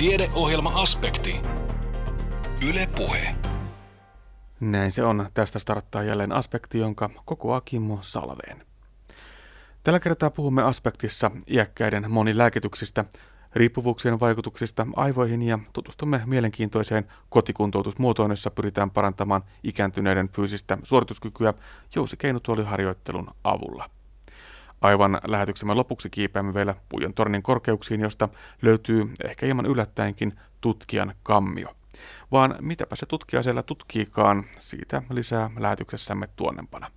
Tiedeohjelma-aspekti. Yle Puhe. Näin se on. Tästä starttaa jälleen aspekti, jonka kokoaa Kimmo Salveen. Tällä kertaa puhumme aspektissa iäkkäiden monilääkityksistä, riippuvuuksien vaikutuksista aivoihin ja tutustumme mielenkiintoiseen kotikuntoutusmuotoon, jossa pyritään parantamaan ikääntyneiden fyysistä suorituskykyä jousikeinutuoliharjoittelun avulla. Aivan lähetyksemme lopuksi kiipeämme vielä Pujon tornin korkeuksiin, josta löytyy ehkä hieman yllättäenkin tutkijan kammio. Vaan mitäpä se tutkija siellä tutkiikaan, siitä lisää lähetyksessämme tuonnempana.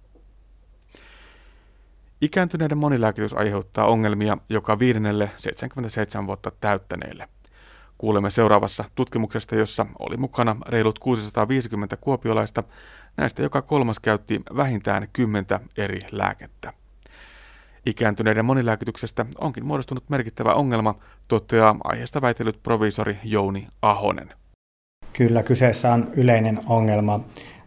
Ikääntyneiden monilääkitys aiheuttaa ongelmia joka viidennelle 77 vuotta täyttäneelle. Kuulemme seuraavassa tutkimuksesta, jossa oli mukana reilut 650 kuopiolaista. Näistä joka kolmas käytti vähintään 10 eri lääkettä. Ikääntyneiden monilääkityksestä onkin muodostunut merkittävä ongelma, toteaa aiheesta väitellyt proviisori Jouni Ahonen. Kyllä kyseessä on yleinen ongelma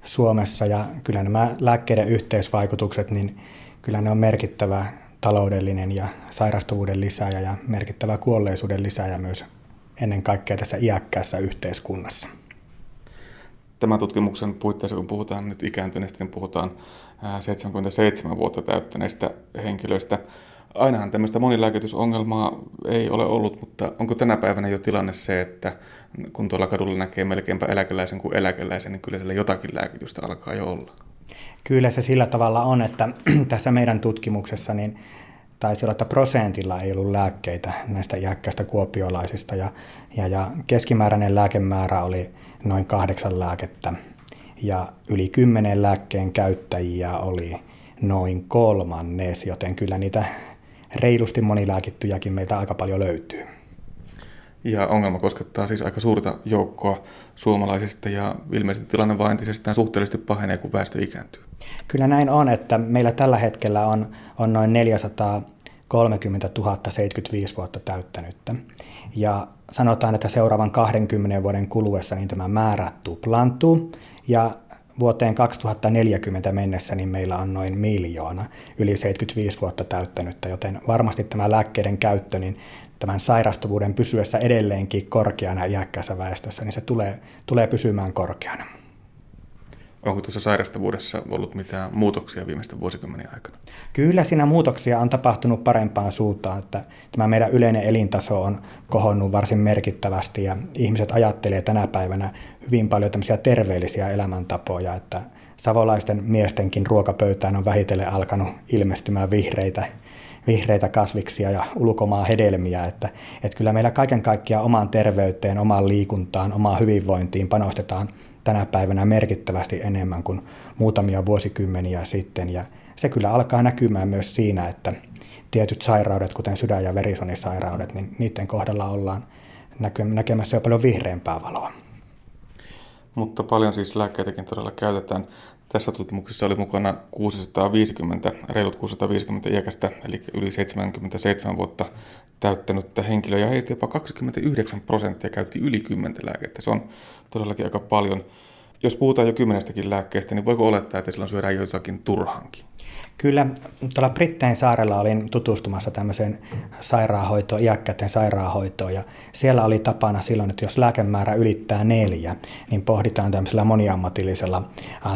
Suomessa ja kyllä nämä lääkkeiden yhteisvaikutukset, niin kyllä ne on merkittävä taloudellinen ja sairastuvuuden lisääjä ja merkittävä kuolleisuuden lisääjä myös ennen kaikkea tässä iäkkäässä yhteiskunnassa. Tämän tutkimuksen puitteissa, kun puhutaan nyt ikääntyneistä, niin puhutaan 77 vuotta täyttäneistä henkilöistä. Ainahan tämmöistä monilääkitysongelmaa ei ole ollut, mutta onko tänä päivänä jo tilanne se, että kun tuolla kadulla näkee melkeinpä eläkeläisen kuin eläkeläisen, niin kyllä siellä jotakin lääkitystä alkaa jo olla? Kyllä se sillä tavalla on, että tässä meidän tutkimuksessa niin taisi olla, että prosentilla ei ollut lääkkeitä näistä iäkkäistä kuopiolaisista ja, ja, ja keskimääräinen lääkemäärä oli noin kahdeksan lääkettä ja yli kymmenen lääkkeen käyttäjiä oli noin kolmannes, joten kyllä niitä reilusti monilääkittyjäkin meiltä aika paljon löytyy. Ja ongelma koskettaa siis aika suurta joukkoa suomalaisista ja ilmeisesti tilanne vain entisestään suhteellisesti pahenee, kun väestö ikääntyy. Kyllä näin on, että meillä tällä hetkellä on, on noin 430 000 75 vuotta täyttänyttä. Ja sanotaan, että seuraavan 20 vuoden kuluessa niin tämä määrä tuplantuu ja vuoteen 2040 mennessä niin meillä on noin miljoona yli 75 vuotta täyttänyttä, joten varmasti tämä lääkkeiden käyttö, niin tämän sairastuvuuden pysyessä edelleenkin korkeana iäkkäässä väestössä, niin se tulee, tulee pysymään korkeana. Onko tuossa sairastavuudessa ollut mitään muutoksia viimeisten vuosikymmenen aikana? Kyllä siinä muutoksia on tapahtunut parempaan suuntaan, että tämä meidän yleinen elintaso on kohonnut varsin merkittävästi ja ihmiset ajattelee tänä päivänä hyvin paljon tämmöisiä terveellisiä elämäntapoja, että savolaisten miestenkin ruokapöytään on vähitellen alkanut ilmestymään vihreitä, vihreitä kasviksia ja ulkomaan hedelmiä, että, että kyllä meillä kaiken kaikkiaan omaan terveyteen, omaan liikuntaan, omaan hyvinvointiin panostetaan tänä päivänä merkittävästi enemmän kuin muutamia vuosikymmeniä sitten. Ja se kyllä alkaa näkymään myös siinä, että tietyt sairaudet, kuten sydän- ja verisuonisairaudet, niin niiden kohdalla ollaan näkemässä jo paljon vihreämpää valoa. Mutta paljon siis lääkkeitäkin todella käytetään. Tässä tutkimuksessa oli mukana 650, reilut 650 iäkästä, eli yli 77 vuotta täyttänyttä henkilöä, ja heistä jopa 29 prosenttia käytti yli 10 lääkettä. Se on todellakin aika paljon. Jos puhutaan jo kymmenestäkin lääkkeestä, niin voiko olettaa, että silloin syödään jotakin turhankin? Kyllä, tuolla Brittein saarella olin tutustumassa tämmöiseen sairaanhoitoon, iäkkäiden sairaanhoitoon, ja siellä oli tapana silloin, että jos lääkemäärä ylittää neljä, niin pohditaan tämmöisellä moniammatillisella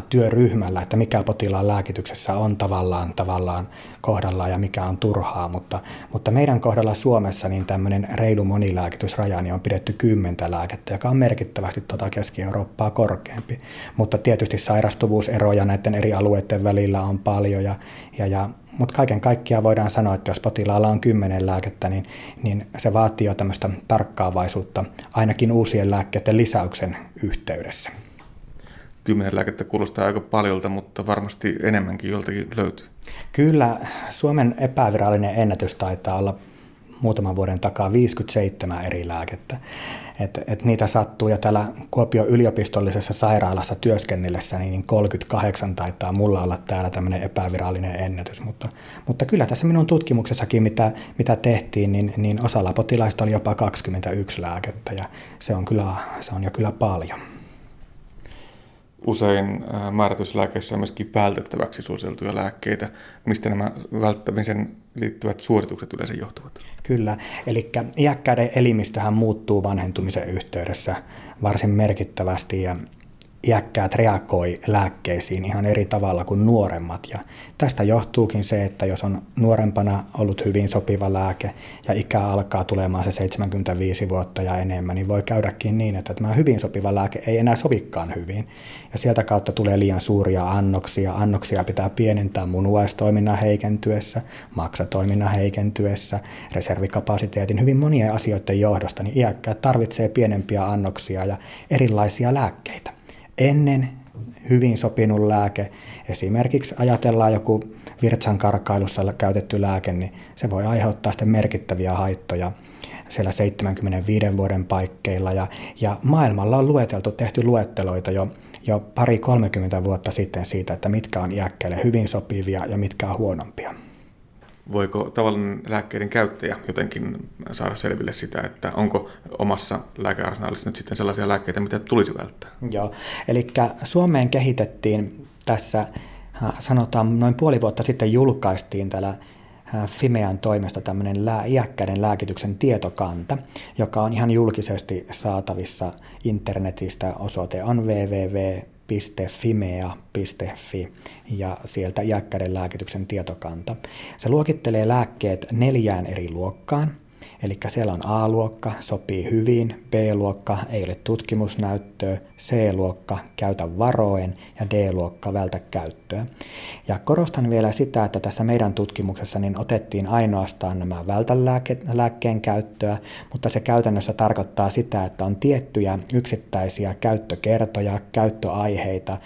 työryhmällä, että mikä potilaan lääkityksessä on tavallaan, tavallaan kohdallaan ja mikä on turhaa, mutta, mutta meidän kohdalla Suomessa niin tämmöinen reilu monilääkitysraja niin on pidetty kymmentä lääkettä, joka on merkittävästi tuota Keski-Eurooppaa korkeampi, mutta tietysti sairastuvuuseroja näiden eri alueiden välillä on paljon ja ja, ja, mutta kaiken kaikkiaan voidaan sanoa, että jos potilaalla on kymmenen lääkettä, niin, niin se vaatii jo tämmöistä tarkkaavaisuutta ainakin uusien lääkkeiden lisäyksen yhteydessä. Kymmenen lääkettä kuulostaa aika paljolta, mutta varmasti enemmänkin joltakin löytyy. Kyllä, Suomen epävirallinen ennätys taitaa olla muutaman vuoden takaa 57 eri lääkettä. Et, et niitä sattuu ja täällä Kuopion yliopistollisessa sairaalassa työskennellessä niin 38 taitaa mulla olla täällä tämmöinen epävirallinen ennätys, mutta, mutta kyllä tässä minun tutkimuksessakin, mitä, mitä tehtiin, niin, niin osalla potilaista oli jopa 21 lääkettä ja se on, kyllä, se on jo kyllä paljon. usein määrätyslääkeissä on myöskin vältettäväksi suositeltuja lääkkeitä. Mistä nämä välttämisen liittyvät suoritukset yleensä johtuvat? Kyllä, eli iäkkäiden elimistöhän muuttuu vanhentumisen yhteydessä varsin merkittävästi ja iäkkäät reagoi lääkkeisiin ihan eri tavalla kuin nuoremmat. Ja tästä johtuukin se, että jos on nuorempana ollut hyvin sopiva lääke ja ikä alkaa tulemaan se 75 vuotta ja enemmän, niin voi käydäkin niin, että tämä hyvin sopiva lääke ei enää sovikaan hyvin. Ja sieltä kautta tulee liian suuria annoksia. Annoksia pitää pienentää munuaistoiminnan heikentyessä, maksatoiminnan heikentyessä, reservikapasiteetin, hyvin monien asioiden johdosta, niin iäkkäät tarvitsee pienempiä annoksia ja erilaisia lääkkeitä ennen hyvin sopinut lääke, esimerkiksi ajatellaan joku virtsan karkailussa käytetty lääke, niin se voi aiheuttaa sitten merkittäviä haittoja siellä 75 vuoden paikkeilla. Ja, ja maailmalla on lueteltu, tehty luetteloita jo, jo pari 30 vuotta sitten siitä, että mitkä on iäkkäille hyvin sopivia ja mitkä on huonompia voiko tavallinen lääkkeiden käyttäjä jotenkin saada selville sitä, että onko omassa lääkearsenaalissa nyt sitten sellaisia lääkkeitä, mitä tulisi välttää? Joo, eli Suomeen kehitettiin tässä, äh, sanotaan noin puoli vuotta sitten julkaistiin täällä äh, Fimean toimesta tämmöinen iäkkäiden lääkityksen tietokanta, joka on ihan julkisesti saatavissa internetistä. Osoite on www www.fimea.fi ja sieltä iäkkäiden lääkityksen tietokanta. Se luokittelee lääkkeet neljään eri luokkaan. Eli siellä on A-luokka, sopii hyvin, B-luokka, ei ole tutkimusnäyttöä, C-luokka, käytä varoen ja D-luokka, vältä käyttöä. Ja korostan vielä sitä, että tässä meidän tutkimuksessa niin otettiin ainoastaan nämä vältälääkkeen käyttöä, mutta se käytännössä tarkoittaa sitä, että on tiettyjä yksittäisiä käyttökertoja, käyttöaiheita,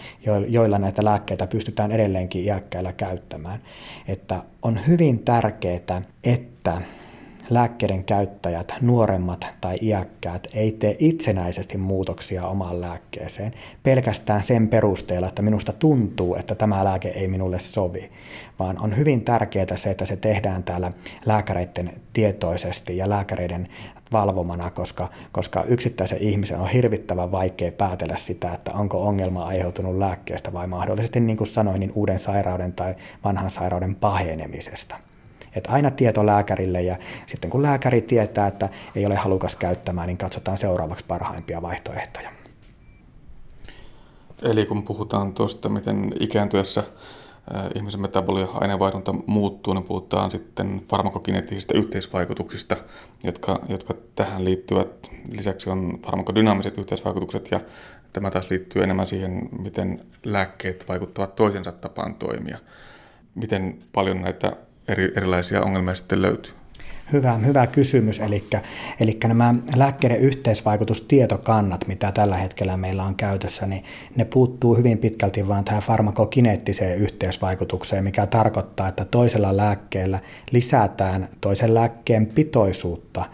joilla näitä lääkkeitä pystytään edelleenkin iäkkäillä käyttämään. Että on hyvin tärkeää, että lääkkeiden käyttäjät, nuoremmat tai iäkkäät, ei tee itsenäisesti muutoksia omaan lääkkeeseen pelkästään sen perusteella, että minusta tuntuu, että tämä lääke ei minulle sovi, vaan on hyvin tärkeää se, että se tehdään täällä lääkäreiden tietoisesti ja lääkäreiden valvomana, koska, koska yksittäisen ihmisen on hirvittävän vaikea päätellä sitä, että onko ongelma aiheutunut lääkkeestä vai mahdollisesti, niin kuin sanoin, niin uuden sairauden tai vanhan sairauden pahenemisesta. Että aina tieto lääkärille ja sitten kun lääkäri tietää, että ei ole halukas käyttämään, niin katsotaan seuraavaksi parhaimpia vaihtoehtoja. Eli kun puhutaan tuosta, miten ikääntyessä ihmisen metabolia aineenvaihdunta muuttuu, niin puhutaan sitten farmakokineettisistä yhteisvaikutuksista, jotka, jotka tähän liittyvät. Lisäksi on farmakodynaamiset yhteisvaikutukset ja tämä taas liittyy enemmän siihen, miten lääkkeet vaikuttavat toisensa tapaan toimia. Miten paljon näitä eri, erilaisia ongelmia sitten löytyy? Hyvä, hyvä kysymys. Eli, eli nämä lääkkeiden yhteisvaikutustietokannat, mitä tällä hetkellä meillä on käytössä, niin ne puuttuu hyvin pitkälti vain tähän farmakokineettiseen yhteisvaikutukseen, mikä tarkoittaa, että toisella lääkkeellä lisätään toisen lääkkeen pitoisuutta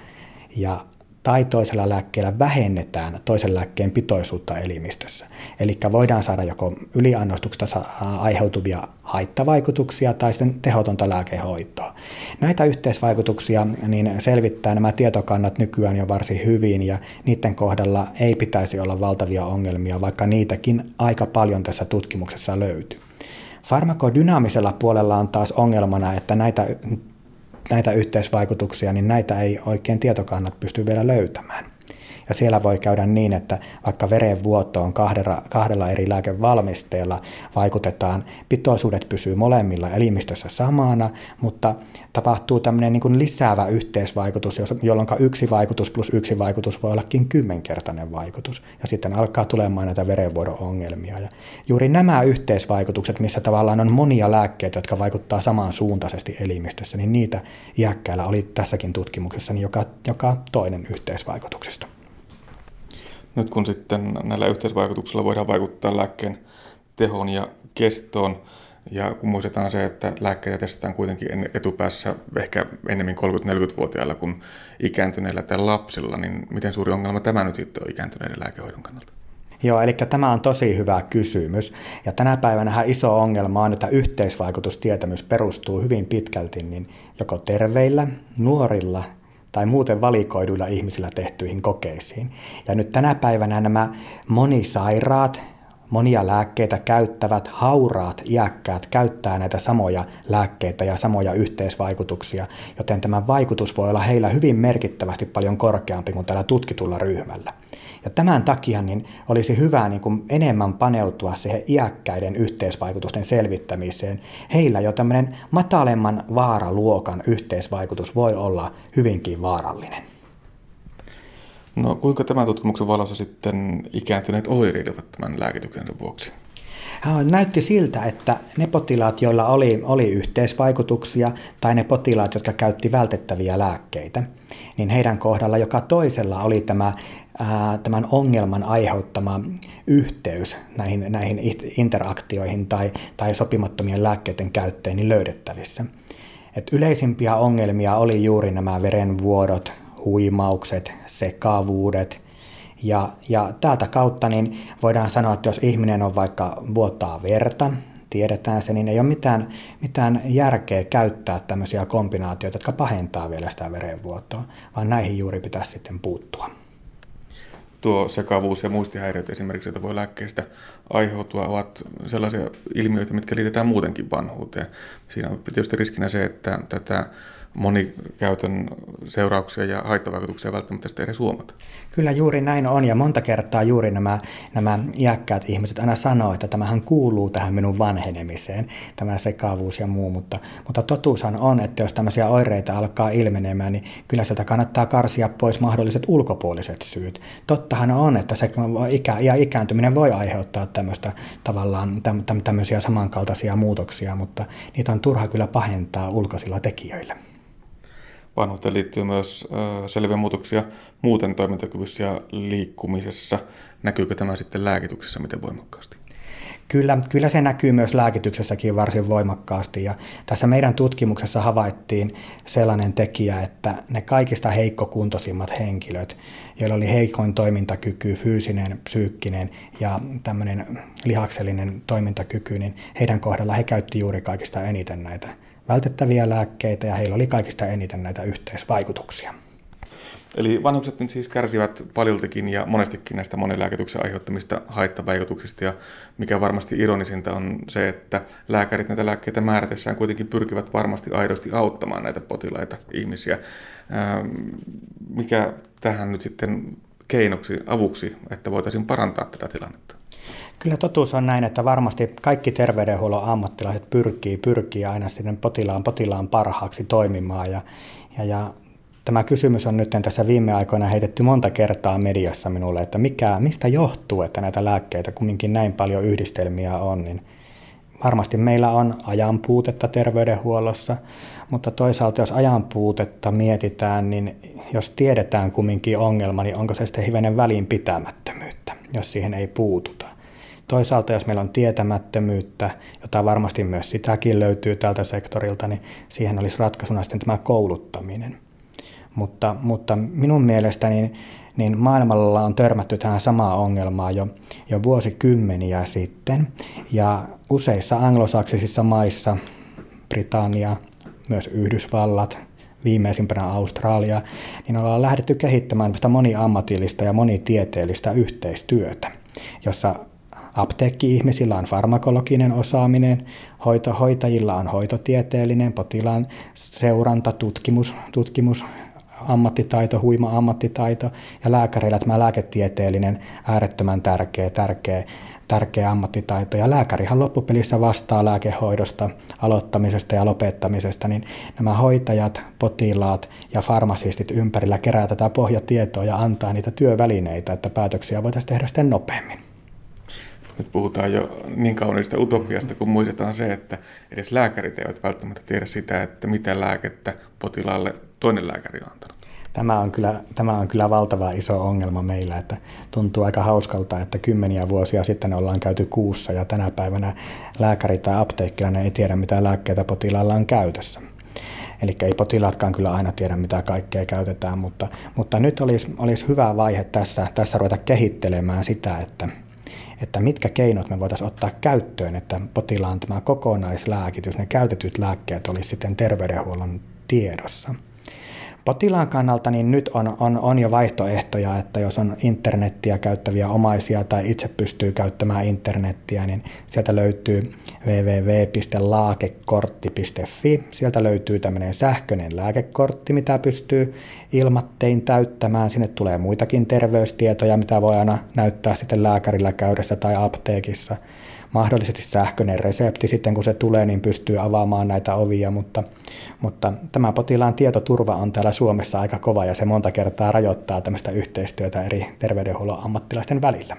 ja tai toisella lääkkeellä vähennetään toisen lääkkeen pitoisuutta elimistössä. Eli voidaan saada joko yliannostuksesta aiheutuvia haittavaikutuksia tai sitten tehotonta lääkehoitoa. Näitä yhteisvaikutuksia niin selvittää nämä tietokannat nykyään jo varsin hyvin ja niiden kohdalla ei pitäisi olla valtavia ongelmia, vaikka niitäkin aika paljon tässä tutkimuksessa löytyy. Farmakodynaamisella puolella on taas ongelmana, että näitä näitä yhteisvaikutuksia, niin näitä ei oikein tietokannat pysty vielä löytämään. Ja siellä voi käydä niin, että vaikka verenvuotoon kahdella, kahdella eri lääkevalmisteella vaikutetaan, pitoisuudet pysyy molemmilla elimistössä samana, mutta tapahtuu tämmöinen niin lisäävä yhteisvaikutus, jolloin yksi vaikutus plus yksi vaikutus voi ollakin kymmenkertainen vaikutus. Ja sitten alkaa tulemaan näitä verenvuodon ongelmia. Ja juuri nämä yhteisvaikutukset, missä tavallaan on monia lääkkeitä, jotka vaikuttaa samansuuntaisesti elimistössä, niin niitä iäkkäillä oli tässäkin tutkimuksessa niin joka, joka toinen yhteisvaikutuksesta. Nyt kun sitten näillä yhteisvaikutuksilla voidaan vaikuttaa lääkkeen tehoon ja kestoon, ja kun muistetaan se, että lääkkeitä testataan kuitenkin etupäässä ehkä enemmän 30-40-vuotiailla kuin ikääntyneillä tai lapsilla, niin miten suuri ongelma tämä nyt sitten on ikääntyneiden lääkehoidon kannalta? Joo, eli tämä on tosi hyvä kysymys. Ja tänä päivänä iso ongelma on, että yhteisvaikutustietämys perustuu hyvin pitkälti niin joko terveillä, nuorilla tai muuten valikoiduilla ihmisillä tehtyihin kokeisiin. Ja nyt tänä päivänä nämä monisairaat, monia lääkkeitä käyttävät hauraat iäkkäät käyttää näitä samoja lääkkeitä ja samoja yhteisvaikutuksia, joten tämä vaikutus voi olla heillä hyvin merkittävästi paljon korkeampi kuin tällä tutkitulla ryhmällä. Ja tämän takia niin olisi hyvä niin kuin enemmän paneutua siihen iäkkäiden yhteisvaikutusten selvittämiseen. Heillä jo tämmöinen matalemman vaaraluokan yhteisvaikutus voi olla hyvinkin vaarallinen. No kuinka tämän tutkimuksen valossa sitten ikääntyneet oireilevat tämän lääkityksen vuoksi? Näytti siltä, että ne potilaat, joilla oli, oli yhteisvaikutuksia tai ne potilaat, jotka käytti vältettäviä lääkkeitä, niin heidän kohdalla joka toisella oli tämä, ää, tämän ongelman aiheuttama yhteys näihin, näihin interaktioihin tai, tai sopimattomien lääkkeiden käyttöön niin löydettävissä. Et yleisimpiä ongelmia oli juuri nämä verenvuodot, huimaukset, sekavuudet. Ja, ja täältä kautta niin voidaan sanoa, että jos ihminen on vaikka vuotaa verta, tiedetään se, niin ei ole mitään, mitään järkeä käyttää tämmöisiä kombinaatioita, jotka pahentaa vielä sitä verenvuotoa, vaan näihin juuri pitäisi sitten puuttua. Tuo sekavuus ja muistihäiriöt esimerkiksi, joita voi lääkkeestä aiheutua, ovat sellaisia ilmiöitä, mitkä liitetään muutenkin vanhuuteen. Siinä on tietysti riskinä se, että tätä monikäytön seurauksia ja haittavaikutuksia välttämättä sitten edes huomata. Kyllä juuri näin on ja monta kertaa juuri nämä, nämä iäkkäät ihmiset aina sanoo, että tämähän kuuluu tähän minun vanhenemiseen, tämä sekavuus ja muu, mutta, mutta totuushan on, että jos tämmöisiä oireita alkaa ilmenemään, niin kyllä sieltä kannattaa karsia pois mahdolliset ulkopuoliset syyt. Tottahan on, että se ikä, ja ikääntyminen voi aiheuttaa tämmöistä tavallaan tämmöisiä samankaltaisia muutoksia, mutta niitä on turha kyllä pahentaa ulkoisilla tekijöillä vanhuuteen liittyy myös selviä muutoksia muuten toimintakyvyssä ja liikkumisessa. Näkyykö tämä sitten lääkityksessä miten voimakkaasti? Kyllä, kyllä se näkyy myös lääkityksessäkin varsin voimakkaasti ja tässä meidän tutkimuksessa havaittiin sellainen tekijä, että ne kaikista heikkokuntoisimmat henkilöt, joilla oli heikoin toimintakyky, fyysinen, psyykkinen ja tämmöinen lihaksellinen toimintakyky, niin heidän kohdalla he käytti juuri kaikista eniten näitä vältettäviä lääkkeitä ja heillä oli kaikista eniten näitä yhteisvaikutuksia. Eli vanhukset nyt siis kärsivät paljoltikin ja monestikin näistä monilääkityksen aiheuttamista haittavaikutuksista ja mikä varmasti ironisinta on se, että lääkärit näitä lääkkeitä määrätessään kuitenkin pyrkivät varmasti aidosti auttamaan näitä potilaita ihmisiä. Ähm, mikä tähän nyt sitten keinoksi, avuksi, että voitaisiin parantaa tätä tilannetta? Kyllä totuus on näin, että varmasti kaikki terveydenhuollon ammattilaiset pyrkii, pyrkii aina sinne potilaan, potilaan parhaaksi toimimaan. Ja, ja, ja tämä kysymys on nyt tässä viime aikoina heitetty monta kertaa mediassa minulle, että mikä, mistä johtuu, että näitä lääkkeitä kumminkin näin paljon yhdistelmiä on, niin varmasti meillä on ajan puutetta terveydenhuollossa, mutta toisaalta jos ajan puutetta mietitään, niin jos tiedetään kumminkin ongelma, niin onko se sitten hivenen välinpitämättömyyttä, jos siihen ei puututa. Toisaalta jos meillä on tietämättömyyttä, jota varmasti myös sitäkin löytyy tältä sektorilta, niin siihen olisi ratkaisuna sitten tämä kouluttaminen. Mutta, mutta minun mielestäni niin, niin maailmalla on törmätty tähän samaan ongelmaan jo, jo vuosikymmeniä sitten. Ja useissa anglosaksisissa maissa, Britannia, myös Yhdysvallat, viimeisimpänä Australia, niin ollaan lähdetty kehittämään tästä moniammatillista ja monitieteellistä yhteistyötä, jossa Apteekki-ihmisillä on farmakologinen osaaminen, hoitohoitajilla on hoitotieteellinen, potilaan seuranta, tutkimus, tutkimus ammattitaito, huima ammattitaito ja lääkäreillä tämä lääketieteellinen äärettömän tärkeä, tärkeä, tärkeä ammattitaito. Ja lääkärihan loppupelissä vastaa lääkehoidosta, aloittamisesta ja lopettamisesta, niin nämä hoitajat, potilaat ja farmasistit ympärillä kerää tätä pohjatietoa ja antaa niitä työvälineitä, että päätöksiä voitaisiin tehdä sitten nopeammin. Nyt puhutaan jo niin kauniista utopiasta, kun muistetaan se, että edes lääkärit eivät välttämättä tiedä sitä, että mitä lääkettä potilaalle toinen lääkäri on antanut. Tämä on, kyllä, tämä on kyllä valtava iso ongelma meillä, että tuntuu aika hauskalta, että kymmeniä vuosia sitten ollaan käyty kuussa ja tänä päivänä lääkäri tai apteekkilainen ei tiedä, mitä lääkkeitä potilaalla on käytössä. Eli ei potilaatkaan kyllä aina tiedä, mitä kaikkea käytetään, mutta, mutta nyt olisi, olisi hyvä vaihe tässä, tässä ruveta kehittelemään sitä, että, että mitkä keinot me voitaisiin ottaa käyttöön, että potilaan tämä kokonaislääkitys, ne käytetyt lääkkeet olisi sitten terveydenhuollon tiedossa. Potilaan kannalta niin nyt on, on, on jo vaihtoehtoja, että jos on internettiä käyttäviä omaisia tai itse pystyy käyttämään internettiä, niin sieltä löytyy www.laakekortti.fi. Sieltä löytyy tämmöinen sähköinen lääkekortti, mitä pystyy ilmattein täyttämään. Sinne tulee muitakin terveystietoja, mitä voi aina näyttää sitten lääkärillä käydessä tai apteekissa – mahdollisesti sähköinen resepti sitten kun se tulee, niin pystyy avaamaan näitä ovia, mutta, mutta tämä potilaan tietoturva on täällä Suomessa aika kova ja se monta kertaa rajoittaa tämmöistä yhteistyötä eri terveydenhuollon ammattilaisten välillä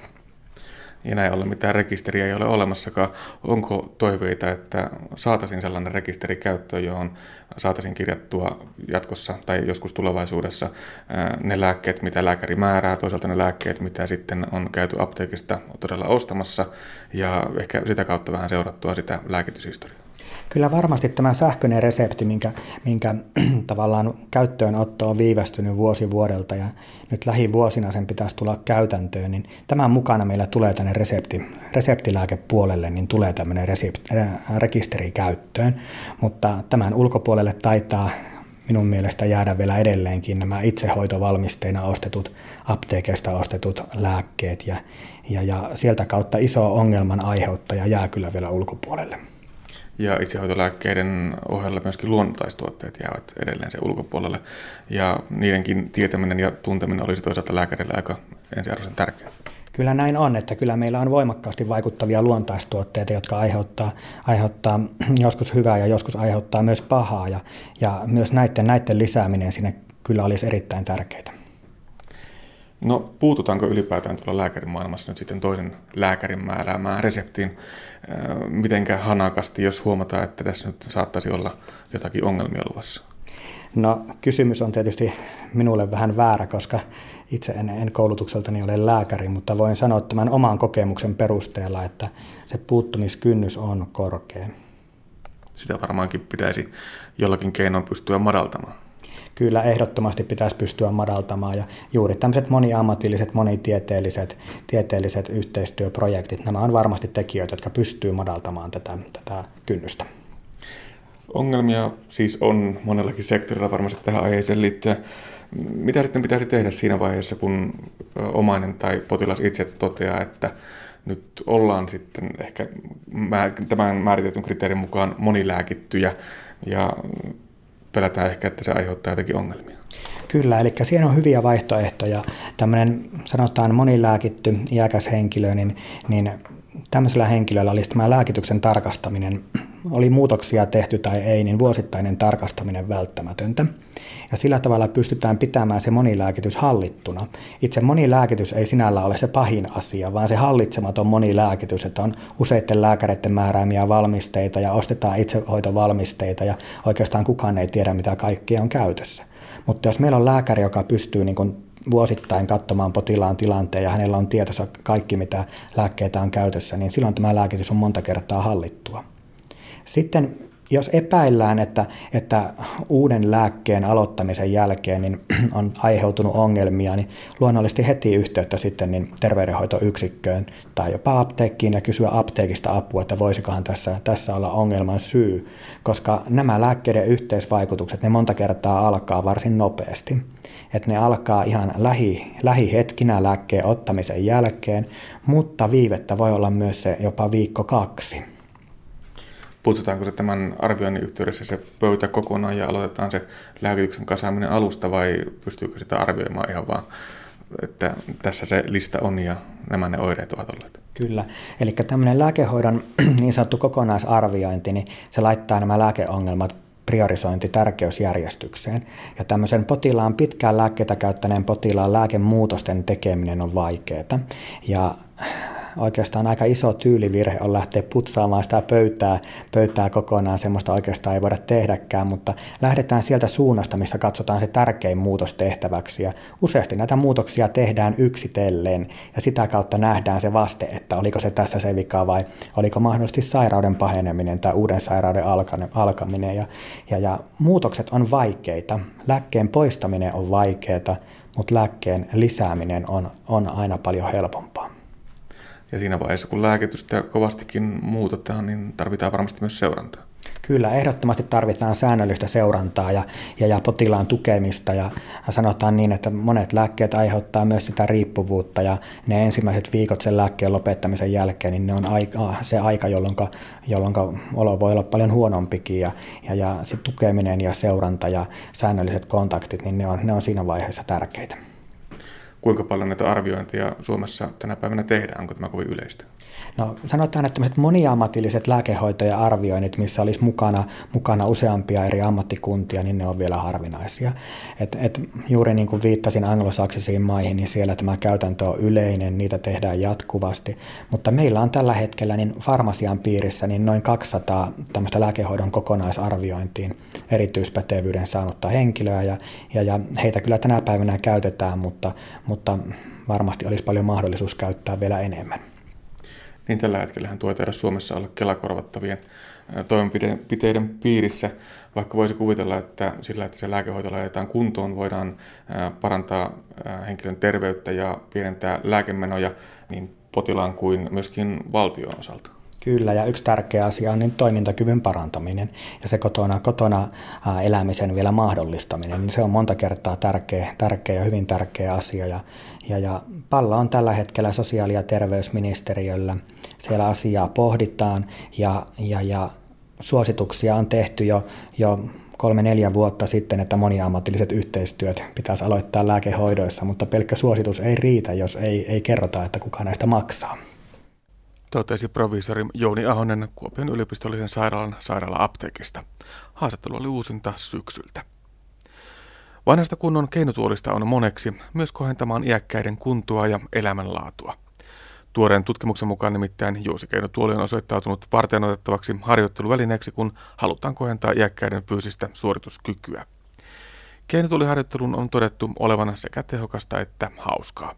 ja näin ollen mitään rekisteriä ei ole olemassakaan. Onko toiveita, että saataisiin sellainen rekisteri käyttöön, johon saataisiin kirjattua jatkossa tai joskus tulevaisuudessa ne lääkkeet, mitä lääkäri määrää, toisaalta ne lääkkeet, mitä sitten on käyty apteekista todella ostamassa, ja ehkä sitä kautta vähän seurattua sitä lääkityshistoriaa? Kyllä varmasti tämä sähköinen resepti, minkä, minkä tavallaan käyttöönotto on viivästynyt vuosi vuodelta ja nyt lähivuosina sen pitäisi tulla käytäntöön, niin tämän mukana meillä tulee tänne resepti, reseptilääkepuolelle, niin tulee tämmöinen rekisteri käyttöön, mutta tämän ulkopuolelle taitaa minun mielestä jäädä vielä edelleenkin nämä itsehoitovalmisteina ostetut, apteekeista ostetut lääkkeet ja, ja, ja sieltä kautta iso ongelman aiheuttaja jää kyllä vielä ulkopuolelle ja itsehoitolääkkeiden ohella myöskin luontaistuotteet jäävät edelleen sen ulkopuolelle. Ja niidenkin tietäminen ja tunteminen olisi toisaalta lääkärille aika ensiarvoisen tärkeää. Kyllä näin on, että kyllä meillä on voimakkaasti vaikuttavia luontaistuotteita, jotka aiheuttaa, aiheuttaa joskus hyvää ja joskus aiheuttaa myös pahaa. Ja, ja myös näiden, näiden lisääminen sinne kyllä olisi erittäin tärkeää. No puututaanko ylipäätään tuolla lääkärin maailmassa nyt sitten toisen lääkärin määräämään reseptiin mitenkä hanakasti, jos huomataan, että tässä nyt saattaisi olla jotakin ongelmia luvassa? No kysymys on tietysti minulle vähän väärä, koska itse en, en koulutukseltani ole lääkäri, mutta voin sanoa tämän oman kokemuksen perusteella, että se puuttumiskynnys on korkea. Sitä varmaankin pitäisi jollakin keinoin pystyä madaltamaan kyllä ehdottomasti pitäisi pystyä madaltamaan. Ja juuri tämmöiset moniammatilliset, monitieteelliset tieteelliset yhteistyöprojektit, nämä on varmasti tekijöitä, jotka pystyy madaltamaan tätä, tätä kynnystä. Ongelmia siis on monellakin sektorilla varmasti tähän aiheeseen liittyen. Mitä sitten pitäisi tehdä siinä vaiheessa, kun omainen tai potilas itse toteaa, että nyt ollaan sitten ehkä tämän määritetyn kriteerin mukaan monilääkittyjä ja pelätään ehkä, että se aiheuttaa jotakin ongelmia. Kyllä, eli siinä on hyviä vaihtoehtoja. Tämmöinen sanotaan monilääkitty iäkäs henkilö, niin, niin tämmöisellä henkilöllä olisi tämä lääkityksen tarkastaminen, oli muutoksia tehty tai ei, niin vuosittainen tarkastaminen välttämätöntä. Ja sillä tavalla pystytään pitämään se monilääkitys hallittuna. Itse monilääkitys ei sinällä ole se pahin asia, vaan se hallitsematon monilääkitys, että on useiden lääkäreiden määräämiä valmisteita ja ostetaan itsehoitovalmisteita ja oikeastaan kukaan ei tiedä, mitä kaikkea on käytössä. Mutta jos meillä on lääkäri, joka pystyy niin vuosittain katsomaan potilaan tilanteen ja hänellä on tietossa kaikki, mitä lääkkeitä on käytössä, niin silloin tämä lääkitys on monta kertaa hallittua. Sitten jos epäillään, että, että uuden lääkkeen aloittamisen jälkeen niin on aiheutunut ongelmia, niin luonnollisesti heti yhteyttä sitten niin terveydenhoitoyksikköön tai jopa apteekkiin ja kysyä apteekista apua, että voisikohan tässä, tässä olla ongelman syy, koska nämä lääkkeiden yhteisvaikutukset, ne monta kertaa alkaa varsin nopeasti. Että ne alkaa ihan lähi, lähihetkinä lääkkeen ottamisen jälkeen, mutta viivettä voi olla myös se jopa viikko kaksi putsutaanko se tämän arvioinnin yhteydessä se pöytä kokonaan ja aloitetaan se lääkityksen kasaaminen alusta vai pystyykö sitä arvioimaan ihan vaan, että tässä se lista on ja nämä ne oireet ovat olleet? Kyllä, eli tämmöinen lääkehoidon niin sanottu kokonaisarviointi, niin se laittaa nämä lääkeongelmat priorisointi tärkeysjärjestykseen. Ja tämmöisen potilaan pitkään lääkkeitä käyttäneen potilaan lääkemuutosten tekeminen on vaikeaa. Ja oikeastaan aika iso tyylivirhe on lähteä putsaamaan sitä pöytää, pöytää kokonaan, semmoista oikeastaan ei voida tehdäkään, mutta lähdetään sieltä suunnasta, missä katsotaan se tärkein muutos tehtäväksi. Ja useasti näitä muutoksia tehdään yksitellen ja sitä kautta nähdään se vaste, että oliko se tässä se vika vai oliko mahdollisesti sairauden paheneminen tai uuden sairauden alkaminen. Ja, ja, ja muutokset on vaikeita, lääkkeen poistaminen on vaikeaa, mutta lääkkeen lisääminen on, on aina paljon helpompaa. Ja siinä vaiheessa, kun lääkitystä kovastikin muutetaan, niin tarvitaan varmasti myös seurantaa. Kyllä, ehdottomasti tarvitaan säännöllistä seurantaa ja, ja, ja potilaan tukemista ja sanotaan niin, että monet lääkkeet aiheuttaa myös sitä riippuvuutta ja ne ensimmäiset viikot sen lääkkeen lopettamisen jälkeen, niin ne on aika, se aika, jolloin, jolloin olo voi olla paljon huonompikin ja, ja, ja se tukeminen ja seuranta ja säännölliset kontaktit, niin ne on, ne on siinä vaiheessa tärkeitä. Kuinka paljon näitä arviointia Suomessa tänä päivänä tehdään? Onko tämä kovin yleistä? No sanotaan, että tämmöiset moniammatilliset lääkehoito- ja arvioinnit, missä olisi mukana, mukana useampia eri ammattikuntia, niin ne on vielä harvinaisia. Et, et juuri niin kuin viittasin anglosaksisiin maihin, niin siellä tämä käytäntö on yleinen, niitä tehdään jatkuvasti. Mutta meillä on tällä hetkellä niin farmasian piirissä niin noin 200 tämmöistä lääkehoidon kokonaisarviointiin erityispätevyyden saanutta henkilöä, ja, ja, ja heitä kyllä tänä päivänä käytetään, mutta, mutta varmasti olisi paljon mahdollisuus käyttää vielä enemmän niin tällä hetkellä tuo tehdä Suomessa olla kelakorvattavien toimenpiteiden piirissä, vaikka voisi kuvitella, että sillä, että se lääkehoito laitetaan kuntoon, voidaan parantaa henkilön terveyttä ja pienentää lääkemenoja niin potilaan kuin myöskin valtion osalta. Kyllä, ja yksi tärkeä asia on niin toimintakyvyn parantaminen ja se kotona, kotona elämisen vielä mahdollistaminen. Niin se on monta kertaa tärkeä, tärkeä ja hyvin tärkeä asia. Ja, ja, ja pallo on tällä hetkellä sosiaali- ja terveysministeriöllä. Siellä asiaa pohditaan ja, ja, ja suosituksia on tehty jo, jo kolme-neljä vuotta sitten, että moniammatilliset yhteistyöt pitäisi aloittaa lääkehoidoissa, mutta pelkkä suositus ei riitä, jos ei, ei kerrota, että kuka näistä maksaa totesi proviisori Jouni Ahonen Kuopion yliopistollisen sairaalan sairaala-apteekista. Haastattelu oli uusinta syksyltä. Vanhasta kunnon keinotuolista on moneksi myös kohentamaan iäkkäiden kuntoa ja elämänlaatua. Tuoreen tutkimuksen mukaan nimittäin juusikeinotuoli on osoittautunut varten otettavaksi harjoitteluvälineeksi, kun halutaan kohentaa iäkkäiden fyysistä suorituskykyä. Keinotuoliharjoittelun on todettu olevan sekä tehokasta että hauskaa.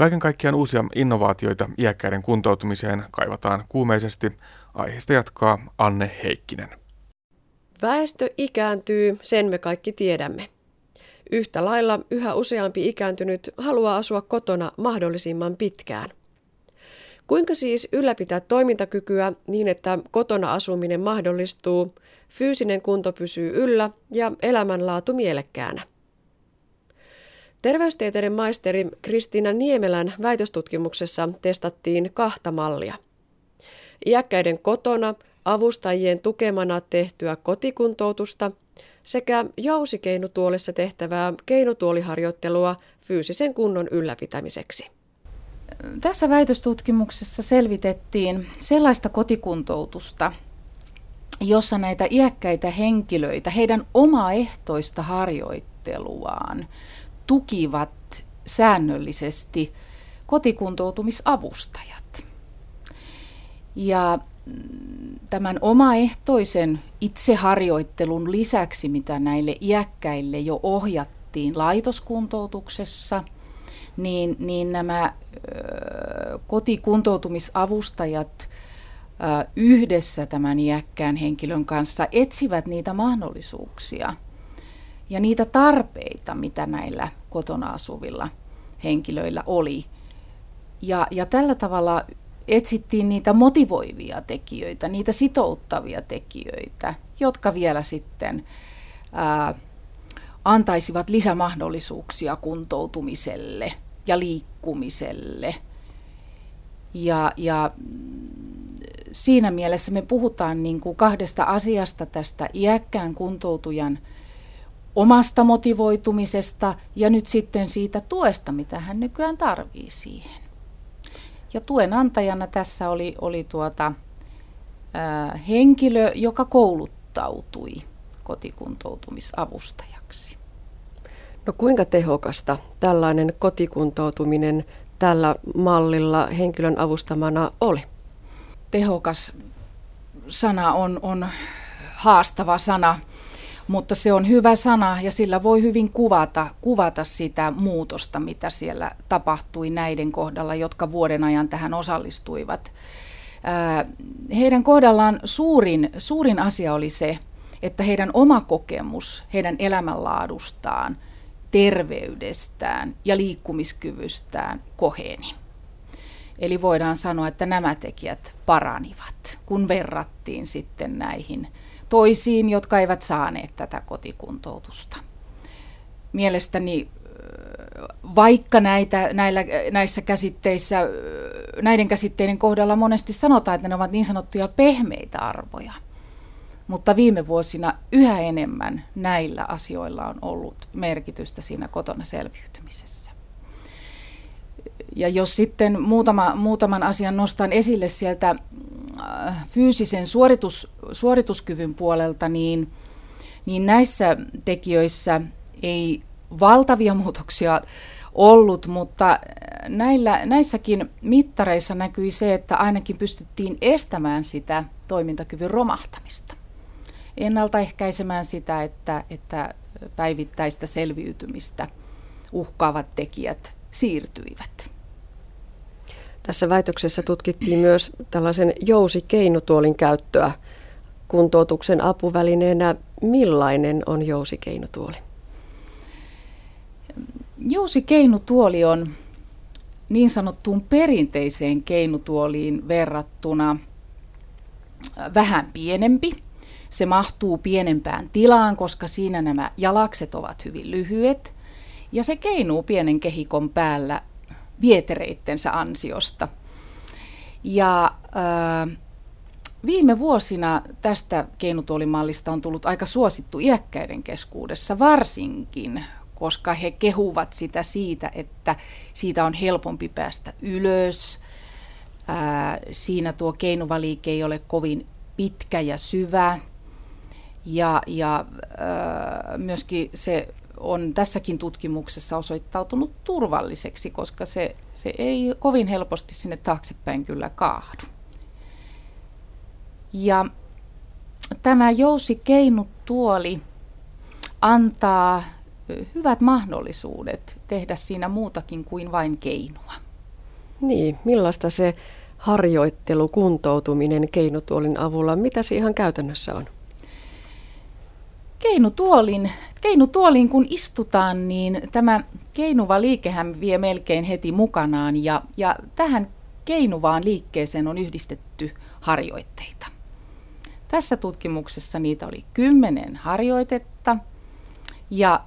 Kaiken kaikkiaan uusia innovaatioita iäkkäiden kuntoutumiseen kaivataan kuumeisesti. Aiheesta jatkaa Anne Heikkinen. Väestö ikääntyy, sen me kaikki tiedämme. Yhtä lailla yhä useampi ikääntynyt haluaa asua kotona mahdollisimman pitkään. Kuinka siis ylläpitää toimintakykyä niin, että kotona asuminen mahdollistuu, fyysinen kunto pysyy yllä ja elämänlaatu mielekkäänä? Terveystieteiden maisteri Kristiina Niemelän väitöstutkimuksessa testattiin kahta mallia. Iäkkäiden kotona avustajien tukemana tehtyä kotikuntoutusta sekä jousikeinutuolissa tehtävää keinutuoliharjoittelua fyysisen kunnon ylläpitämiseksi. Tässä väitöstutkimuksessa selvitettiin sellaista kotikuntoutusta, jossa näitä iäkkäitä henkilöitä, heidän omaehtoista harjoitteluaan tukivat säännöllisesti kotikuntoutumisavustajat. Ja tämän omaehtoisen itseharjoittelun lisäksi, mitä näille iäkkäille jo ohjattiin laitoskuntoutuksessa, niin, niin nämä ö, kotikuntoutumisavustajat ö, yhdessä tämän iäkkään henkilön kanssa etsivät niitä mahdollisuuksia – ja niitä tarpeita, mitä näillä kotona asuvilla henkilöillä oli. Ja, ja tällä tavalla etsittiin niitä motivoivia tekijöitä, niitä sitouttavia tekijöitä, jotka vielä sitten ää, antaisivat lisämahdollisuuksia kuntoutumiselle ja liikkumiselle. Ja, ja siinä mielessä me puhutaan niin kuin kahdesta asiasta tästä iäkkään kuntoutujan – omasta motivoitumisesta ja nyt sitten siitä tuesta, mitä hän nykyään tarvii siihen. Ja tuen antajana tässä oli, oli tuota, ää, henkilö, joka kouluttautui kotikuntoutumisavustajaksi. No kuinka tehokasta tällainen kotikuntoutuminen tällä mallilla henkilön avustamana oli? Tehokas sana on, on haastava sana mutta se on hyvä sana ja sillä voi hyvin kuvata, kuvata sitä muutosta, mitä siellä tapahtui näiden kohdalla, jotka vuoden ajan tähän osallistuivat. Heidän kohdallaan suurin, suurin asia oli se, että heidän oma kokemus heidän elämänlaadustaan, terveydestään ja liikkumiskyvystään koheni. Eli voidaan sanoa, että nämä tekijät paranivat, kun verrattiin sitten näihin toisiin, jotka eivät saaneet tätä kotikuntoutusta. Mielestäni vaikka näitä, näillä, näissä käsitteissä, näiden käsitteiden kohdalla monesti sanotaan, että ne ovat niin sanottuja pehmeitä arvoja, mutta viime vuosina yhä enemmän näillä asioilla on ollut merkitystä siinä kotona selviytymisessä. Ja jos sitten muutama, muutaman asian nostan esille sieltä äh, fyysisen suoritus, suorituskyvyn puolelta, niin, niin näissä tekijöissä ei valtavia muutoksia ollut, mutta näillä, näissäkin mittareissa näkyi se, että ainakin pystyttiin estämään sitä toimintakyvyn romahtamista. Ennaltaehkäisemään sitä, että, että päivittäistä selviytymistä uhkaavat tekijät siirtyivät. Tässä väitöksessä tutkittiin myös tällaisen jousikeinutuolin käyttöä kuntoutuksen apuvälineenä. Millainen on jousikeinutuoli? Jousikeinutuoli on niin sanottuun perinteiseen keinutuoliin verrattuna vähän pienempi. Se mahtuu pienempään tilaan, koska siinä nämä jalakset ovat hyvin lyhyet. Ja se keinuu pienen kehikon päällä vietereittensä ansiosta. Ja äh, viime vuosina tästä keinutuolimallista on tullut aika suosittu iäkkäiden keskuudessa varsinkin, koska he kehuvat sitä siitä, että siitä on helpompi päästä ylös. Ää, siinä tuo keinuvaliike ei ole kovin pitkä ja syvä. Ja, ja ää, myöskin se on tässäkin tutkimuksessa osoittautunut turvalliseksi, koska se, se ei kovin helposti sinne taaksepäin kyllä kaahdu. Ja tämä jousikeinutuoli antaa hyvät mahdollisuudet tehdä siinä muutakin kuin vain keinua. Niin, millaista se harjoittelu, kuntoutuminen keinutuolin avulla, mitä se ihan käytännössä on? Keinutuolin, keinutuoliin kun istutaan, niin tämä keinuva liikehän vie melkein heti mukanaan ja, ja tähän keinuvaan liikkeeseen on yhdistetty harjoitteita. Tässä tutkimuksessa niitä oli kymmenen harjoitetta ja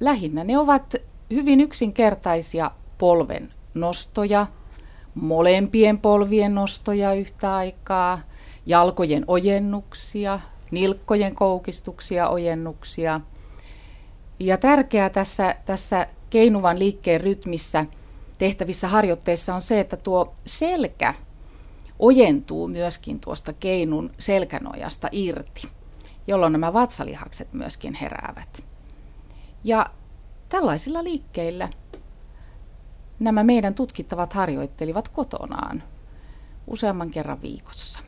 lähinnä ne ovat hyvin yksinkertaisia polven nostoja, molempien polvien nostoja yhtä aikaa, jalkojen ojennuksia, nilkkojen koukistuksia, ojennuksia. Ja tärkeää tässä, tässä keinuvan liikkeen rytmissä tehtävissä harjoitteissa on se, että tuo selkä ojentuu myöskin tuosta keinun selkänojasta irti, jolloin nämä vatsalihakset myöskin heräävät. Ja tällaisilla liikkeillä nämä meidän tutkittavat harjoittelivat kotonaan useamman kerran viikossa.